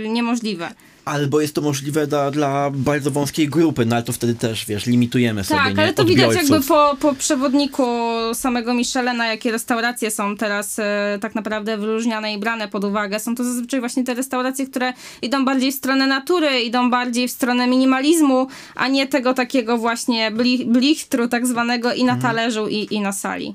niemożliwe. Albo jest to możliwe dla, dla bardzo wąskiej grupy, no ale to wtedy też, wiesz, limitujemy sobie, Tak, ale to widać Odbiorców. jakby po, po przewodniku samego Michelena, jakie restauracje są teraz e, tak naprawdę wyróżniane i brane pod uwagę. Są to zazwyczaj właśnie te restauracje, które idą bardziej w stronę natury, idą bardziej w stronę minimalizmu, a nie tego takiego właśnie bli, blichtru tak zwanego i na Mhm. talerzu i, i na sali.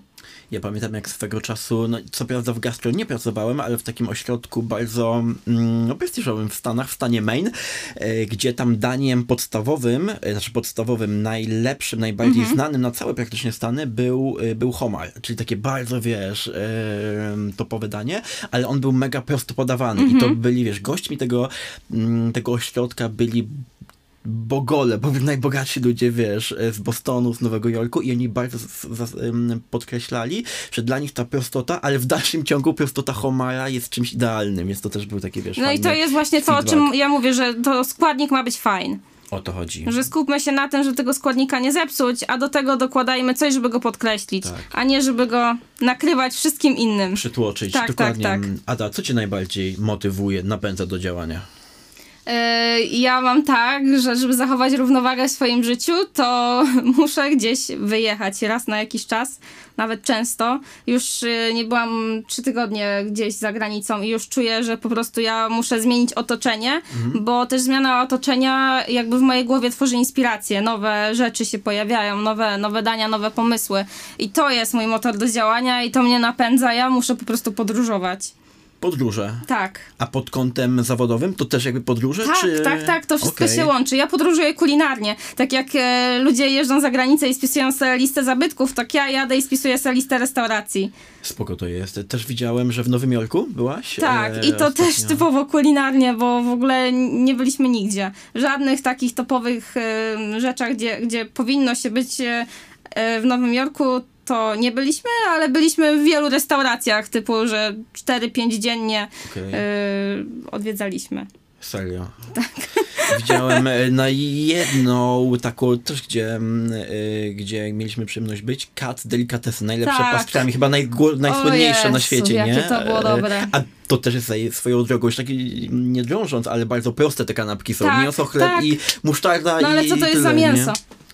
Ja pamiętam jak swego czasu, no co prawda w gastro nie pracowałem, ale w takim ośrodku bardzo mm, no, prestiżowym w Stanach, w stanie Maine, e, gdzie tam daniem podstawowym, e, znaczy podstawowym, najlepszym, najbardziej Mhm. znanym na całe praktycznie Stany był, e, był homar, czyli takie bardzo, wiesz, topowe danie, ale on był mega prosto podawany i Mhm. to byli, wiesz, gośćmi tego, mm, tego ośrodka byli bogole, bo najbogatsi ludzie, wiesz, z Bostonu, z Nowego Jorku i oni bardzo z, z, podkreślali, że dla nich ta prostota, ale w dalszym ciągu prostota homara jest czymś idealnym, więc to też był taki, wiesz, No i to jest właśnie to, o feedback. czym ja mówię, że to składnik ma być fajny. O to chodzi. Że skupmy się na tym, że tego składnika nie zepsuć, a do tego dokładajmy coś, żeby go podkreślić, Tak. a nie żeby go nakrywać wszystkim innym. Przytłoczyć, Tak, dokładnie. tak, tak. Ada, co cię najbardziej motywuje, napędza do działania? Yy, Ja mam tak, że żeby zachować równowagę w swoim życiu, to muszę gdzieś wyjechać raz na jakiś czas, nawet często. Już yy, nie byłam trzy tygodnie gdzieś za granicą i już czuję, że po prostu ja muszę zmienić otoczenie, bo też zmiana otoczenia jakby w mojej głowie tworzy inspiracje, nowe rzeczy się pojawiają, nowe, nowe dania, nowe pomysły. I to jest mój motor do działania i to mnie napędza, ja muszę po prostu podróżować. Podróże. Tak. A pod kątem zawodowym to też jakby podróże? Tak, czy... tak, tak, to wszystko Okej. się łączy. Ja podróżuję kulinarnie. Tak jak e, ludzie jeżdżą za granicę i spisują sobie listę zabytków, tak ja jadę i spisuję sobie listę restauracji. Spoko to jest. Też widziałem, że w Nowym Jorku byłaś. Tak, e, i to ostatnio. też typowo kulinarnie, bo w ogóle nie byliśmy nigdzie. Żadnych takich topowych e, rzeczach, gdzie, gdzie powinno się być e, e, w Nowym Jorku, to nie byliśmy, ale byliśmy w wielu restauracjach, typu, że 4-5 dziennie e, odwiedzaliśmy. Serio. Tak. Widziałem e, na jedną taką też, gdzie, mm, e, gdzie mieliśmy przyjemność być, Kat Delikatesy, najlepsze Tak. chyba najgło- najsłynniejsze na Jezu, świecie, jakie nie? to było E, dobre. A to też jest swoją drogą, już taki nie drążąc, ale bardzo proste te kanapki są. Tak, Mięso, chleb tak. i musztarda No ale i co to jest tyle, za nie?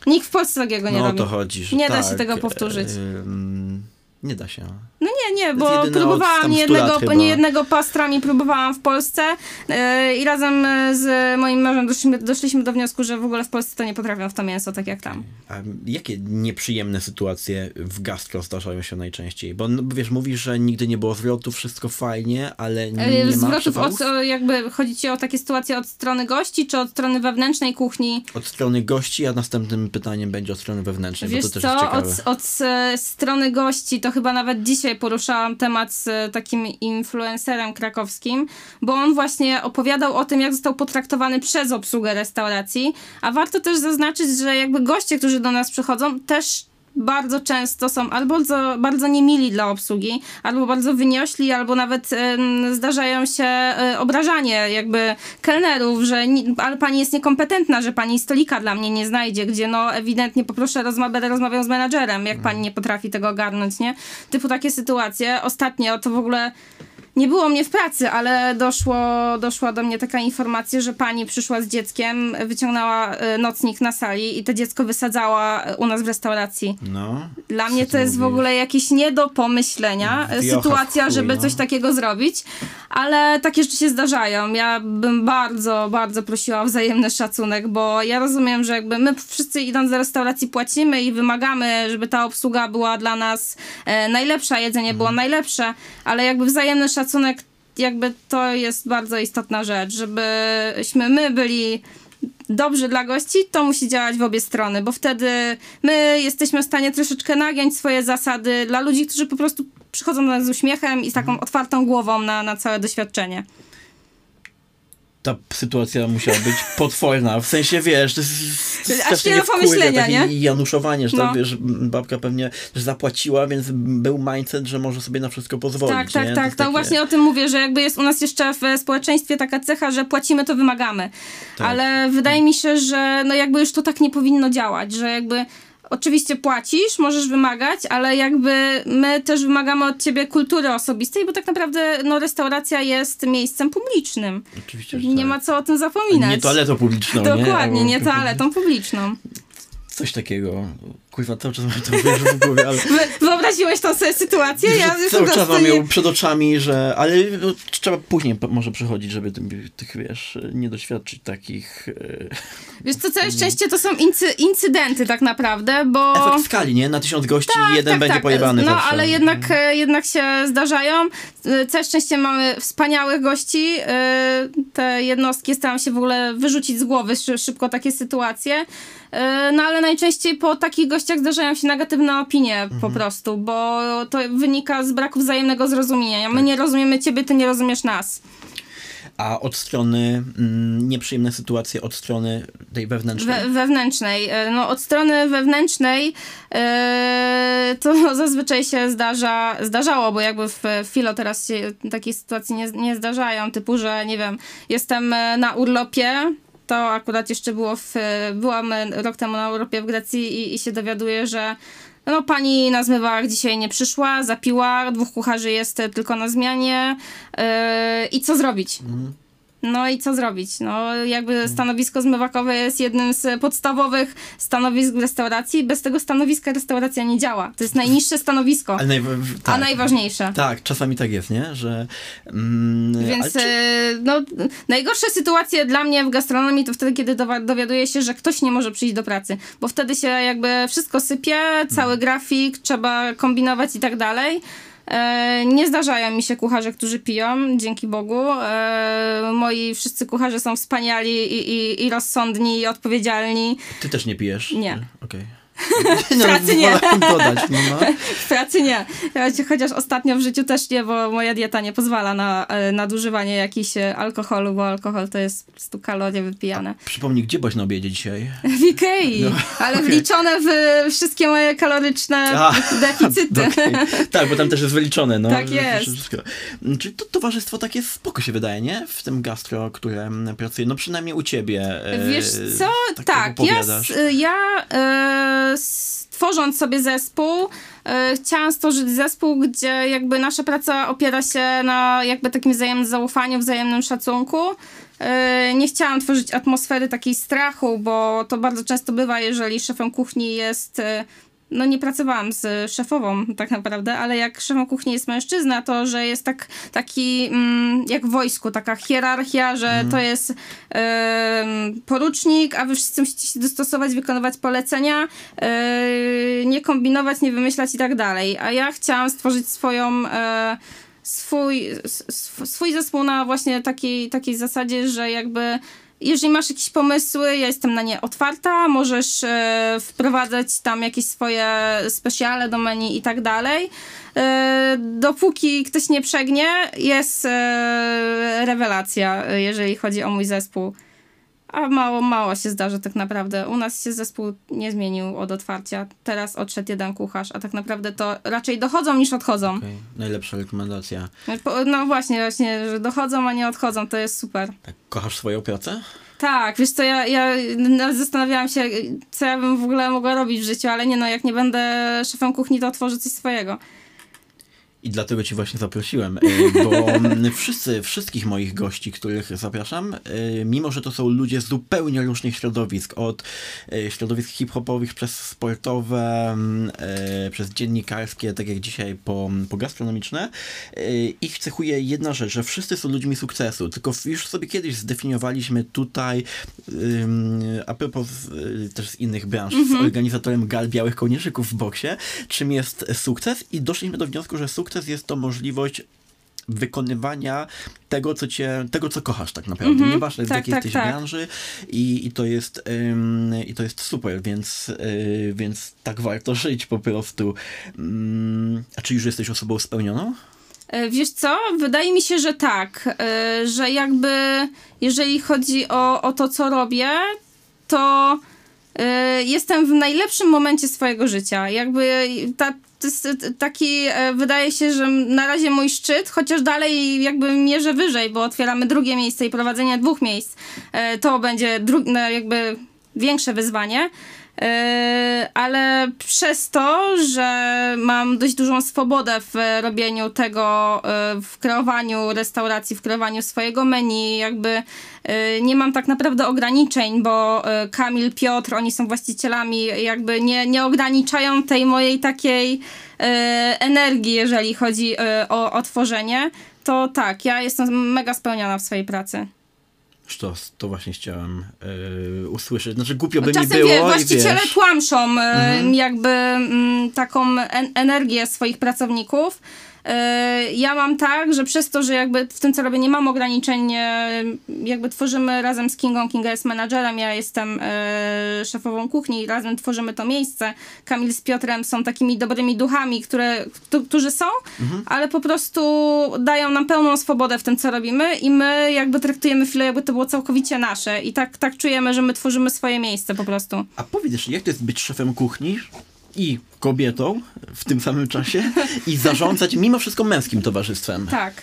Nikt w Polsce takiego nie No robi. to chodzi, Nie da tak, się tego powtórzyć. ym, nie da się. No nie, nie, bo próbowałam nie 100 lat jednego, nie jednego pastrami próbowałam w Polsce yy, i razem z moim mężem doszliśmy, doszliśmy do wniosku, że w ogóle w Polsce to nie potrafią w to mięso tak jak tam. A jakie nieprzyjemne sytuacje w gastro zdarzają się najczęściej? Bo no, wiesz, mówisz, że nigdy nie było zwrotów, wszystko fajnie, ale nie, nie ma Zwrotów od, jakby chodzi ci o takie sytuacje od strony gości, czy od strony wewnętrznej kuchni? Od strony gości, a następnym pytaniem będzie od strony wewnętrznej, Wiesz bo to też co, jest ciekawe. od, od e, strony gości to chyba nawet dzisiaj poruszałam temat z e, takim influencerem krakowskim, bo on właśnie opowiadał o tym, jak został potraktowany przez obsługę restauracji, a warto też zaznaczyć, że jakby goście, którzy do nas przychodzą, też bardzo często są albo bardzo, bardzo niemili dla obsługi, albo bardzo wyniośli, albo nawet em, zdarzają się e, obrażanie jakby kelnerów, że ni- ale pani jest niekompetentna, że pani stolika dla mnie nie znajdzie, gdzie no ewidentnie poproszę, rozma- będę rozmawiał z menadżerem, jak pani nie potrafi tego ogarnąć, nie? Typu takie sytuacje. Ostatnio to w ogóle nie było mnie w pracy, ale doszło, doszła do mnie taka informacja, że pani przyszła z dzieckiem, wyciągnęła e, nocnik na sali i to dziecko wysadzała e, u nas w restauracji. No. Dla mnie to jest w mówisz? ogóle jakieś nie do pomyślenia w sytuacja, chuj, żeby no. coś takiego zrobić, ale takie rzeczy się zdarzają. Ja bym bardzo, bardzo prosiła o wzajemny szacunek, bo ja rozumiem, że jakby my wszyscy idąc do restauracji płacimy i wymagamy, żeby ta obsługa była dla nas e, najlepsza, jedzenie było najlepsze, ale jakby wzajemny szacunek jakby to jest bardzo istotna rzecz, żebyśmy my byli dobrzy dla gości, to musi działać w obie strony, bo wtedy my jesteśmy w stanie troszeczkę nagiąć swoje zasady dla ludzi, którzy po prostu przychodzą do nas z uśmiechem i z taką otwartą głową na, na całe doświadczenie. Ta sytuacja musiała być potworna. W sensie, wiesz, to jest, Aż nie do pomyślenia, nie? januszowanie, że No. tak, wiesz, babka pewnie zapłaciła, więc był mindset, że może sobie na wszystko pozwolić, Tak, tak, nie? tak. To takie- właśnie o tym mówię, że jakby jest u nas jeszcze w społeczeństwie taka cecha, że płacimy, to wymagamy. Tak. Ale wydaje mi się, że no jakby już to tak nie powinno działać, że jakby oczywiście płacisz, możesz wymagać, ale jakby my też wymagamy od ciebie kultury osobistej, bo tak naprawdę no restauracja jest miejscem publicznym. Oczywiście, że Nie tak. ma co o tym zapominać. Nie toaletą publiczną, nie? Dokładnie, Albo nie toaletą publiczną. Coś takiego. Kurwa, cały czas mam to w głowie, ale... Wy, wyobraziłeś tą sobie sytuację? Ja cały czas mam ją przed oczami, że... Ale no, trzeba później może przychodzić, żeby tych, wiesz, nie doświadczyć takich... E... Wiesz co, całe szczęście to są incy, incydenty tak naprawdę, bo... Efekt skali, nie? Na tysiąc gości jeden tak, będzie tak. pojebany No, zawsze. ale jednak, e, jednak się zdarzają. E, Całe szczęście mamy wspaniałych gości. E, Te jednostki staram się w ogóle wyrzucić z głowy szy- szybko takie sytuacje. E, No ale najczęściej po takich gościach zdarzają się negatywne opinie Mhm. po prostu, bo to wynika z braku wzajemnego zrozumienia. Tak. My nie rozumiemy ciebie, ty nie rozumiesz nas. A od strony mm, nieprzyjemne sytuacje, od strony tej wewnętrznej. We, wewnętrznej. E, No, od strony wewnętrznej e, to zazwyczaj się zdarza, zdarzało, bo jakby w Filo teraz się takie sytuacje nie, nie zdarzają, typu, że nie wiem, jestem na urlopie, to akurat jeszcze było w, byłam e, rok temu na urlopie w Grecji i, i się dowiaduję, że no pani na zmywach dzisiaj nie przyszła, zapiła, dwóch kucharzy jest tylko na zmianie e, i co zrobić? No i co zrobić? No jakby stanowisko zmywakowe jest jednym z podstawowych stanowisk w restauracji. Bez tego stanowiska restauracja nie działa. To jest najniższe stanowisko, w- a tak. najważniejsze. Tak, czasami tak jest, nie? Że... Mm, Więc czy- e, no, najgorsze sytuacje dla mnie w gastronomii to wtedy, kiedy dowiaduję się, że ktoś nie może przyjść do pracy, bo wtedy się jakby wszystko sypie, cały grafik, trzeba kombinować i tak dalej. E, nie zdarzają mi się kucharze, którzy piją, dzięki Bogu. E, moi wszyscy kucharze są wspaniali i, i, i rozsądni i odpowiedzialni. Ty też nie pijesz? Nie. Okej. W pracy nie. dodać, no, no. W pracy nie. Chociaż ostatnio w życiu też nie, bo moja dieta nie pozwala na e, nadużywanie jakichś e, alkoholu, bo alkohol to jest po prostu kalorie wypijane. Przypomnij, gdzie byłeś na obiedzie dzisiaj? W Ikei, ale wliczone w wszystkie moje kaloryczne A, deficyty. Okej. Tak, bo tam też jest wyliczone, no. Tak jest. Czyli to towarzystwo takie spoko się wydaje, nie? W tym gastro, które mm, pracuje, no przynajmniej u ciebie. e, Wiesz co, tak, tak, ja, ja e, tworząc sobie zespół, e, chciałam stworzyć zespół, gdzie jakby nasza praca opiera się na jakby takim wzajemnym zaufaniu, wzajemnym szacunku. E, Nie chciałam tworzyć atmosfery takiej strachu, bo to bardzo często bywa, jeżeli szefem kuchni jest e, no nie pracowałam z szefową tak naprawdę, ale jak szefem kuchni jest mężczyzna, to że jest tak, taki mm, jak w wojsku, taka hierarchia, że to jest em, porucznik, a wy wszyscy musicie się dostosować, wykonywać polecenia, e, nie kombinować, nie wymyślać i tak dalej. A ja chciałam stworzyć swoją e, swój, sw- swój zespół na właśnie takiej, takiej zasadzie, że jakby jeżeli masz jakieś pomysły, ja jestem na nie otwarta, możesz e, wprowadzać tam jakieś swoje specjale do menu i tak dalej. E, dopóki ktoś nie przegnie, jest e, rewelacja, jeżeli chodzi o mój zespół. A mało, mało się zdarza tak naprawdę. U nas się zespół nie zmienił od otwarcia. Teraz odszedł jeden kucharz, a tak naprawdę to raczej dochodzą niż odchodzą. Okej, Najlepsza rekomendacja. Po- No właśnie, właśnie, że dochodzą, a nie odchodzą, to jest super. Tak, kochasz swoją pracę? Tak, wiesz co, ja, ja zastanawiałam się, co ja bym w ogóle mogła robić w życiu, ale nie no, jak nie będę szefem kuchni, to otworzę coś swojego. I dlatego cię właśnie zaprosiłem, e, bo wszyscy, wszystkich moich gości, których zapraszam, e, mimo że to są ludzie z zupełnie różnych środowisk, od e, środowisk hip-hopowych przez sportowe, przez dziennikarskie, tak jak dzisiaj po, po gastronomiczne, ich cechuje jedna rzecz, że wszyscy są ludźmi sukcesu, tylko już sobie kiedyś zdefiniowaliśmy tutaj, a propos też z innych branż, mm -hmm. z mhm. organizatorem gal białych kołnierzyków w boksie, czym jest sukces i doszliśmy do wniosku, że sukces sukces jest to możliwość wykonywania tego, co cię, tego, co kochasz tak naprawdę. Mm -hmm. Nieważne, tak, w jakiej tak, jesteś tak. branży i, i, to jest, ym, i to jest super, więc, yy, więc tak warto żyć po prostu. Yy, a czy już jesteś osobą spełnioną? E, wiesz co? Wydaje mi się, że tak, yy, że jakby jeżeli chodzi o, o to, co robię, to jestem w najlepszym momencie swojego życia. Jakby ta, to jest taki, wydaje się, że na razie mój szczyt, chociaż dalej jakby mierzę wyżej, bo otwieramy drugie miejsce i prowadzenie dwóch miejsc, to będzie no, jakby większe wyzwanie. E, ale przez to, że mam dość dużą swobodę w robieniu tego, w kreowaniu restauracji, w kreowaniu swojego menu, jakby nie mam tak naprawdę ograniczeń, bo Kamil, Piotr, oni są właścicielami, jakby nie, nie ograniczają tej mojej takiej energii, jeżeli chodzi o, o tworzenie, to tak, ja jestem mega spełniona w swojej pracy. Sztos, to właśnie chciałem yy, usłyszeć. Znaczy głupio by Czasem mi było. Wie, właściciele tłamszą mhm. jakby mm, taką en energię swoich pracowników. E, ja mam tak, że przez to, że jakby w tym, co robię, nie mam ograniczeń, jakby tworzymy razem z Kingą, Kinga jest menadżerem, ja jestem e, szefową kuchni i razem tworzymy to miejsce. Kamil z Piotrem są takimi dobrymi duchami, które, którzy są, mhm. ale po prostu dają nam pełną swobodę w tym, co robimy i my jakby traktujemy chwilę, jakby to było całkowicie nasze i tak, tak czujemy, że my tworzymy swoje miejsce po prostu. A powiedz, jak to jest być szefem kuchni i kobietą w tym samym czasie i zarządzać mimo wszystko męskim towarzystwem. Tak.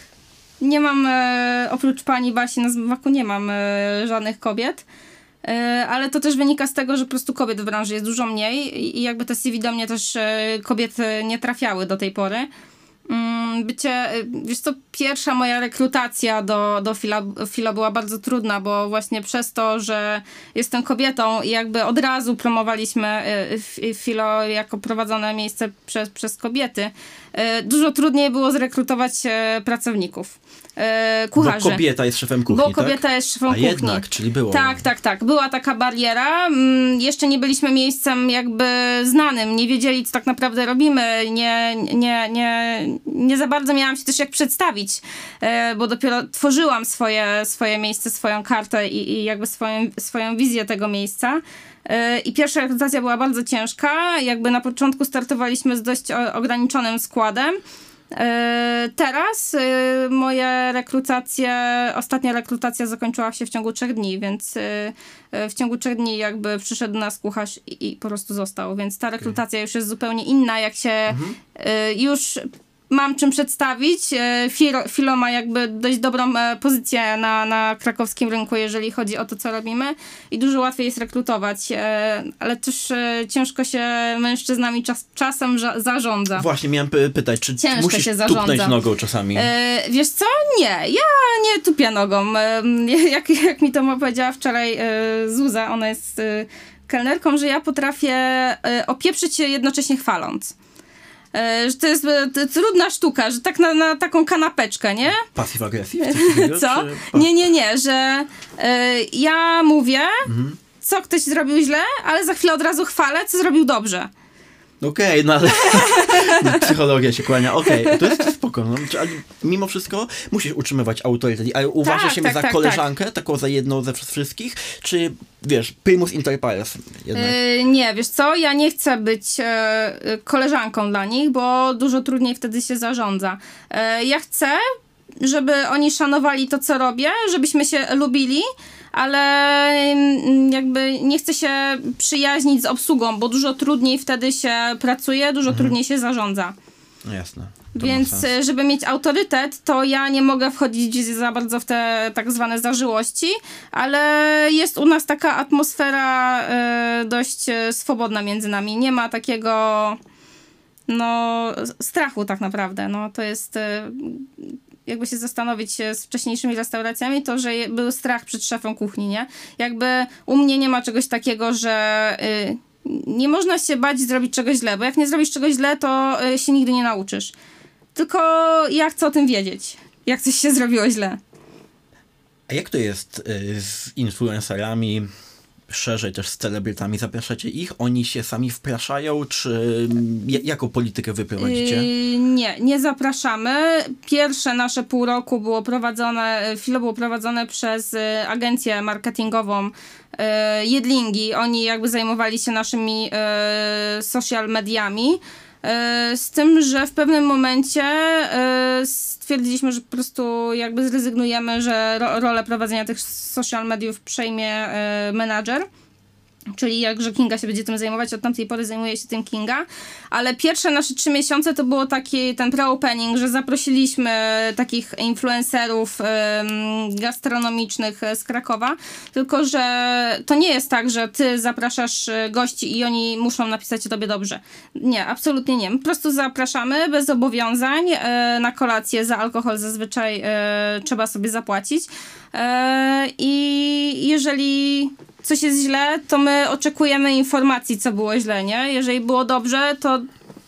Nie mam, e, oprócz pani Basi na zmywaku nie mam e, żadnych kobiet. E, ale to też wynika z tego, że po prostu kobiet w branży jest dużo mniej i jakby te CV do mnie też e, kobiety nie trafiały do tej pory. Mm, bycie, y, wiesz co, pierwsza moja rekrutacja do, do Fila, Filo była bardzo trudna, bo właśnie przez to, że jestem kobietą i jakby od razu promowaliśmy y, Filo jako prowadzone miejsce przez, przez kobiety, y, dużo trudniej było zrekrutować pracowników kucharzy. Bo kobieta jest szefem kuchni, Bo kobieta tak? jest szefem A kuchni. jednak, czyli było. Tak, tak, tak. Była taka bariera. Mm, jeszcze nie byliśmy miejscem jakby znanym. Nie wiedzieli, co tak naprawdę robimy. Nie, nie, nie, nie za bardzo miałam się też jak przedstawić, e, bo dopiero tworzyłam swoje, swoje miejsce, swoją kartę i, i jakby swoją, swoją wizję tego miejsca. E, I pierwsza rekrutacja była bardzo ciężka. Jakby na początku startowaliśmy z dość ograniczonym składem. E, teraz moje rekrutacje, ostatnia rekrutacja zakończyła się w ciągu trzech dni, więc w ciągu trzech dni jakby przyszedł do nas kucharz i, i po prostu został, więc ta rekrutacja już jest zupełnie inna, jak się mhm. już mam czym przedstawić. E, Filo, ma jakby dość dobrą e, pozycję na, na krakowskim rynku, jeżeli chodzi o to, co robimy i dużo łatwiej jest rekrutować, e, ale też ciężko się mężczyznami czas, czasem zarządza. Właśnie, miałem pytać, czy ciężko musisz się zarządza. tupnąć nogą czasami? wiesz co? Nie, ja nie tupię nogą. jak, jak mi to powiedziała wczoraj Zuza, ona jest kelnerką, że ja potrafię opieprzyć się jednocześnie chwaląc. E, że to jest e, trudna sztuka, że tak na, na taką kanapeczkę, nie? Passive aggressive? Co? Nie, nie, nie, że ja mówię, mhm. co ktoś zrobił źle, ale za chwilę od razu chwalę, co zrobił dobrze. Okej, okay, no ale psychologia się kłania. Okej, okay, to jest spoko. No. Mimo wszystko musisz utrzymywać autorytet. Ale uważasz tak, siebie tak, za tak, koleżankę, tak. taką za jedną ze wszystkich? Czy, wiesz, primus inter pares jednak? Yy, nie, wiesz co, ja nie chcę być yy, koleżanką dla nich, bo dużo trudniej wtedy się zarządza. Yy, ja chcę, żeby oni szanowali to, co robię, żebyśmy się lubili, ale mm, jakby nie chcę się przyjaźnić z obsługą, bo dużo trudniej wtedy się pracuje, dużo mhm. trudniej się zarządza. No jasne. Więc żeby mieć autorytet, to ja nie mogę wchodzić za bardzo w te tak zwane zażyłości, ale jest u nas taka atmosfera y, dość e, swobodna między nami. Nie ma takiego no, strachu tak naprawdę. No, to jest e, jakby się zastanowić z wcześniejszymi restauracjami, to że był strach przed szefem kuchni, nie? Jakby u mnie nie ma czegoś takiego, że y, nie można się bać zrobić czegoś źle, bo jak nie zrobisz czegoś źle, to y, się nigdy nie nauczysz. Tylko ja chcę o tym wiedzieć, jak coś się zrobiło źle. A jak to jest y, z influencerami, szerzej też z celebrytami? Zapraszacie ich? Oni się sami wpraszają, czy ja- jaką politykę wy prowadzicie? Yy, nie, nie zapraszamy. Pierwsze nasze pół roku było prowadzone, Filo było prowadzone przez y, agencję marketingową y, Jedlingi. Oni jakby zajmowali się naszymi y, social mediami. Y, Z tym, że w pewnym momencie y, stwierdziliśmy, że po prostu jakby zrezygnujemy, że ro, rolę prowadzenia tych social mediów przejmie y, menadżer. Czyli jakże Kinga się będzie tym zajmować, od tamtej pory zajmuje się tym Kinga. Ale pierwsze nasze trzy miesiące to było taki ten pre-opening, że zaprosiliśmy takich influencerów em, gastronomicznych e, z Krakowa. Tylko, że to nie jest tak, że ty zapraszasz e, gości i oni muszą napisać o tobie dobrze. Nie, absolutnie nie. Po prostu zapraszamy bez zobowiązań. E, na kolację za alkohol zazwyczaj e, trzeba sobie zapłacić. I jeżeli coś jest źle, to my oczekujemy informacji, co było źle, nie? Jeżeli było dobrze, to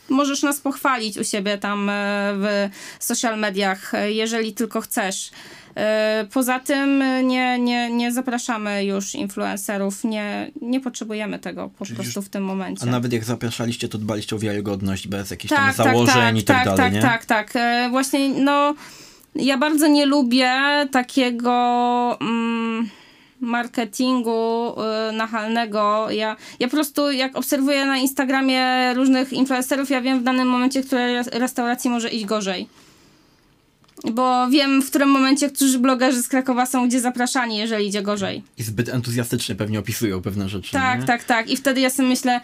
możesz nas pochwalić u siebie tam e, w social mediach, e, jeżeli tylko chcesz. E, Poza tym nie, nie, nie zapraszamy już influencerów, nie, nie potrzebujemy tego po Czyli prostu w tym momencie. A nawet jak zapraszaliście, to dbaliście o wiarygodność bez jakichś tam założeń i tak, tak, dalej, tak, nie? tak, tak. E, Właśnie, no, ja bardzo nie lubię takiego mm, marketingu y, nachalnego. Ja, ja po prostu, jak obserwuję na Instagramie różnych influencerów, ja wiem w danym momencie, której res- restauracji może iść gorzej. Bo wiem, w którym momencie którzy blogerzy z Krakowa są gdzie zapraszani, jeżeli idzie gorzej. I zbyt entuzjastycznie pewnie opisują pewne rzeczy, Tak, nie? tak, tak. I wtedy ja sobie myślę,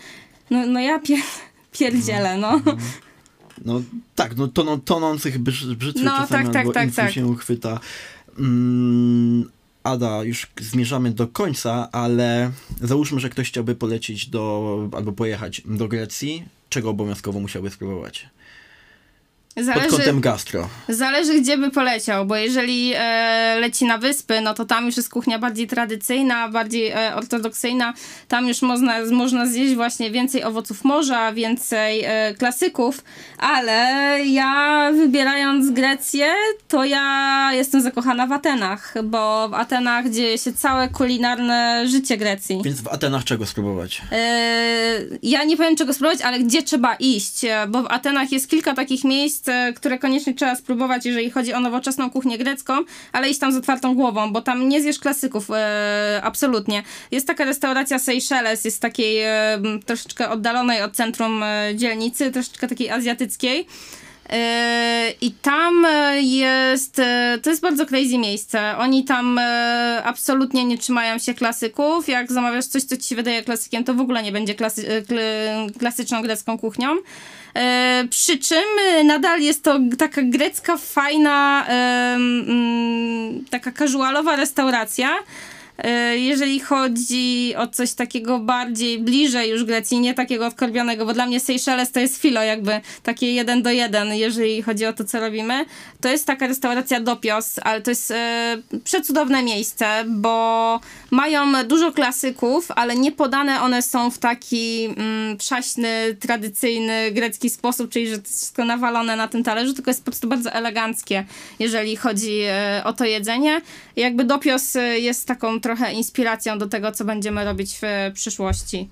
no, no ja pier- pierdzielę, no. No tak, no toną, tonących brz, brzytwy No, czasami tak, tak, albo tak, tak. się uchwyta. Mm, Ada, już zmierzamy do końca, ale załóżmy, że ktoś chciałby polecieć do, albo pojechać do Grecji, czego obowiązkowo musiałby spróbować? Pod Zależy, kątem gastro. Zależy, gdzie by poleciał, bo jeżeli e, leci na wyspy, no to tam już jest kuchnia bardziej tradycyjna, bardziej e, ortodoksyjna. Tam już można, można zjeść właśnie więcej owoców morza, więcej e, klasyków, ale ja wybierając Grecję, to ja jestem zakochana w Atenach, bo w Atenach dzieje się całe kulinarne życie Grecji. Więc w Atenach czego spróbować? E, Ja nie powiem czego spróbować, ale gdzie trzeba iść, bo w Atenach jest kilka takich miejsc, które koniecznie trzeba spróbować, jeżeli chodzi o nowoczesną kuchnię grecką, ale iść tam z otwartą głową, bo tam nie zjesz klasyków, e, absolutnie. Jest taka restauracja Seychelles, jest takiej e, troszeczkę oddalonej od centrum e, dzielnicy, troszeczkę takiej azjatyckiej. Yy, I tam e, jest, e, to jest bardzo crazy miejsce. Oni tam e, absolutnie nie trzymają się klasyków. Jak zamawiasz coś, co ci się wydaje klasykiem, to w ogóle nie będzie klasy, e, kl- klasyczną grecką kuchnią. E, Przy czym e, nadal jest to taka grecka, fajna, mm, taka casualowa restauracja. E, Jeżeli chodzi o coś takiego bardziej bliżej już Grecji, nie takiego odkorbionego, bo dla mnie Seychelles to jest filo jakby takie jeden do jeden, jeżeli chodzi o to, co robimy. To jest taka restauracja Dopios, ale to jest e, przecudowne miejsce, bo mają dużo klasyków, ale nie podane one są w taki mm, przaśny, tradycyjny grecki sposób, czyli że to jest wszystko nawalone na tym talerzu, tylko jest po prostu bardzo eleganckie, jeżeli chodzi e, o to jedzenie. Jakby Dopios jest taką trochę inspiracją do tego, co będziemy robić w przyszłości.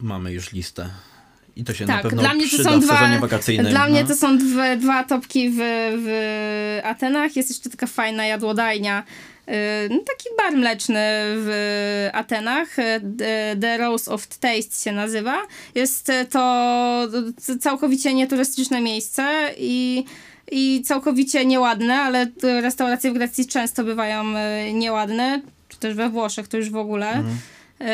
Mamy już listę. I to się na Tak, pewno dla mnie to są dwa. wakacyjnym. Dla mnie no. to są dwa, dwa topki w, w Atenach. Jest jeszcze taka fajna jadłodajnia. y, No, taki bar mleczny w Atenach. y, The- The Rose of Taste się nazywa. Jest to całkowicie nieturystyczne miejsce i, i całkowicie nieładne, ale restauracje w Grecji często bywają y, nieładne, czy też we Włoszech to już w ogóle. Y,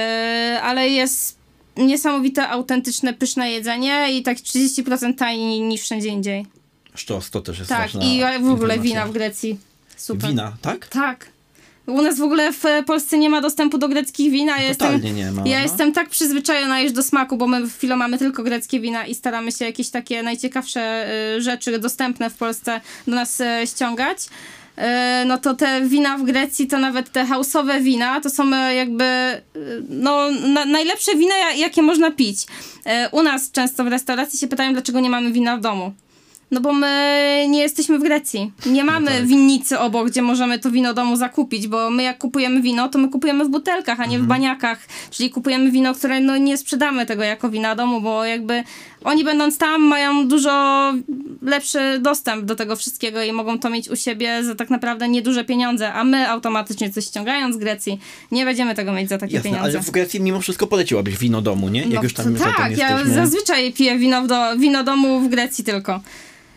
Ale jest niesamowite, autentyczne, pyszne jedzenie i tak 30% taniej niż wszędzie indziej. Sztos, to też jest Tak, i w ogóle wina w Grecji. Super. Wina, tak? Tak. U nas w ogóle w Polsce nie ma dostępu do greckich win, a ja jestem, Totalnie nie ma, ja no. jestem tak przyzwyczajona już do smaku, bo my w Filo mamy tylko greckie wina i staramy się jakieś takie najciekawsze y, rzeczy dostępne w Polsce do nas y, ściągać. Y, No to te wina w Grecji, to nawet te hausowe wina, to są y, jakby y, no, na, najlepsze wina, ja- jakie można pić. U nas często w restauracji się pytają, dlaczego nie mamy wina w domu. No bo my nie jesteśmy w Grecji. Nie mamy tak. winnicy obok, gdzie możemy to wino domu zakupić, bo my jak kupujemy wino, to my kupujemy w butelkach, a nie w baniakach. Czyli kupujemy wino, które no nie sprzedamy tego jako wina domu, bo jakby oni będąc tam mają dużo lepszy dostęp do tego wszystkiego i mogą to mieć u siebie za tak naprawdę nieduże pieniądze, a my automatycznie coś ściągając z Grecji nie będziemy tego mieć za takie Jasne, pieniądze. ale w Grecji mimo wszystko poleciłabyś wino domu, nie? Jak No, już tam, to tak, ja zazwyczaj piję wino, do, wino domu w Grecji tylko.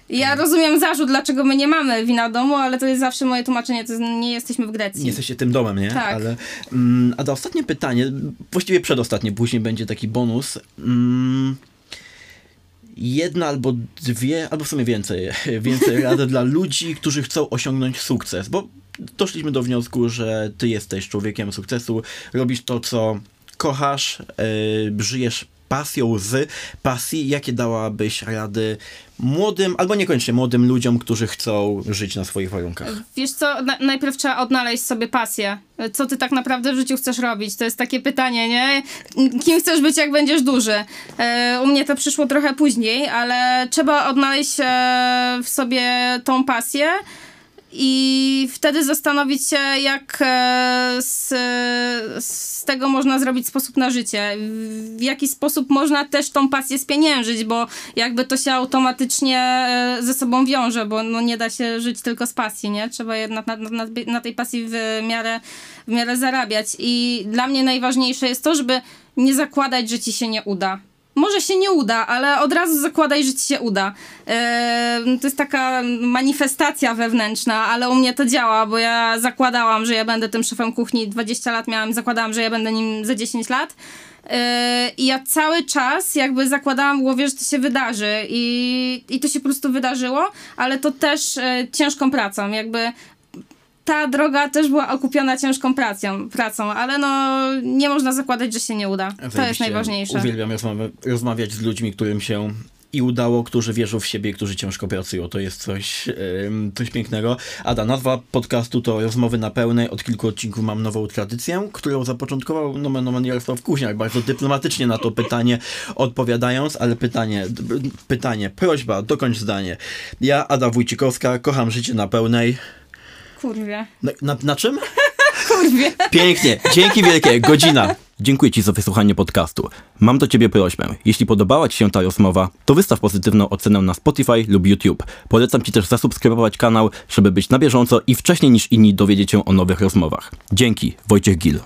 Ja rozumiem zarzut, dlaczego my nie mamy wina domu, ale to jest zawsze moje tłumaczenie, to jest, nie jesteśmy w Grecji. Nie jesteście tym domem, nie? Tak. Ale, mm, a do ostatnie pytanie, właściwie przedostatnie, później będzie taki bonus. Mm, jedna albo dwie, albo w sumie więcej, więcej rad dla ludzi, którzy chcą osiągnąć sukces, bo doszliśmy do wniosku, że ty jesteś człowiekiem sukcesu, robisz to, co kochasz, yy, żyjesz pasją z pasji. Jakie dałabyś rady młodym, albo niekoniecznie młodym ludziom, którzy chcą żyć na swoich warunkach? Wiesz co, na, najpierw trzeba odnaleźć sobie pasję. Co ty tak naprawdę w życiu chcesz robić? To jest takie pytanie, nie? Kim chcesz być, jak będziesz duży? E, u mnie to przyszło trochę później, ale trzeba odnaleźć e, w sobie tą pasję i wtedy zastanowić się, jak e, z, z tego można zrobić sposób na życie. W jaki sposób można też tą pasję spieniężyć, bo jakby to się automatycznie e, ze sobą wiąże, bo no nie da się żyć tylko z pasji, nie? Trzeba jednak na, na, na, tej pasji w miarę, w miarę zarabiać. I dla mnie najważniejsze jest to, żeby nie zakładać, że ci się nie uda. Może się nie uda, ale od razu zakładaj, że ci się uda. Eee, to jest taka manifestacja wewnętrzna, ale u mnie to działa, bo ja zakładałam, że ja będę tym szefem kuchni 20 lat miałam, zakładałam, że ja będę nim za 10 lat. Eee, I ja cały czas jakby zakładałam w głowie, że to się wydarzy i, i to się po prostu wydarzyło, ale to też e, ciężką pracą, jakby ta droga też była okupiona ciężką pracą, pracą, ale no nie można zakładać, że się nie uda. To jest najważniejsze. Uwielbiam rozmawia- rozmawiać z ludźmi, którym się i udało, którzy wierzą w siebie, którzy ciężko pracują. To jest coś, coś pięknego. Ada, nazwa podcastu to Rozmowy na pełnej. Od kilku odcinków mam nową tradycję, którą zapoczątkował nomen nomen Jarosław Kuźniak, bardzo dyplomatycznie na to pytanie odpowiadając, ale pytanie, pytanie, prośba, dokończ zdanie. Ja, Ada Wójcikowska, kocham życie na pełnej. Kurwie. Na, na, na czym? Kurwie. Pięknie, dzięki wielkie, godzina. Dziękuję Ci za wysłuchanie podcastu. Mam do Ciebie prośbę. Jeśli podobała Ci się ta rozmowa, to wystaw pozytywną ocenę na Spotify lub YouTube. Polecam Ci też zasubskrybować kanał, żeby być na bieżąco i wcześniej niż inni dowiedzieć się o nowych rozmowach. Dzięki, Wojciech Gil.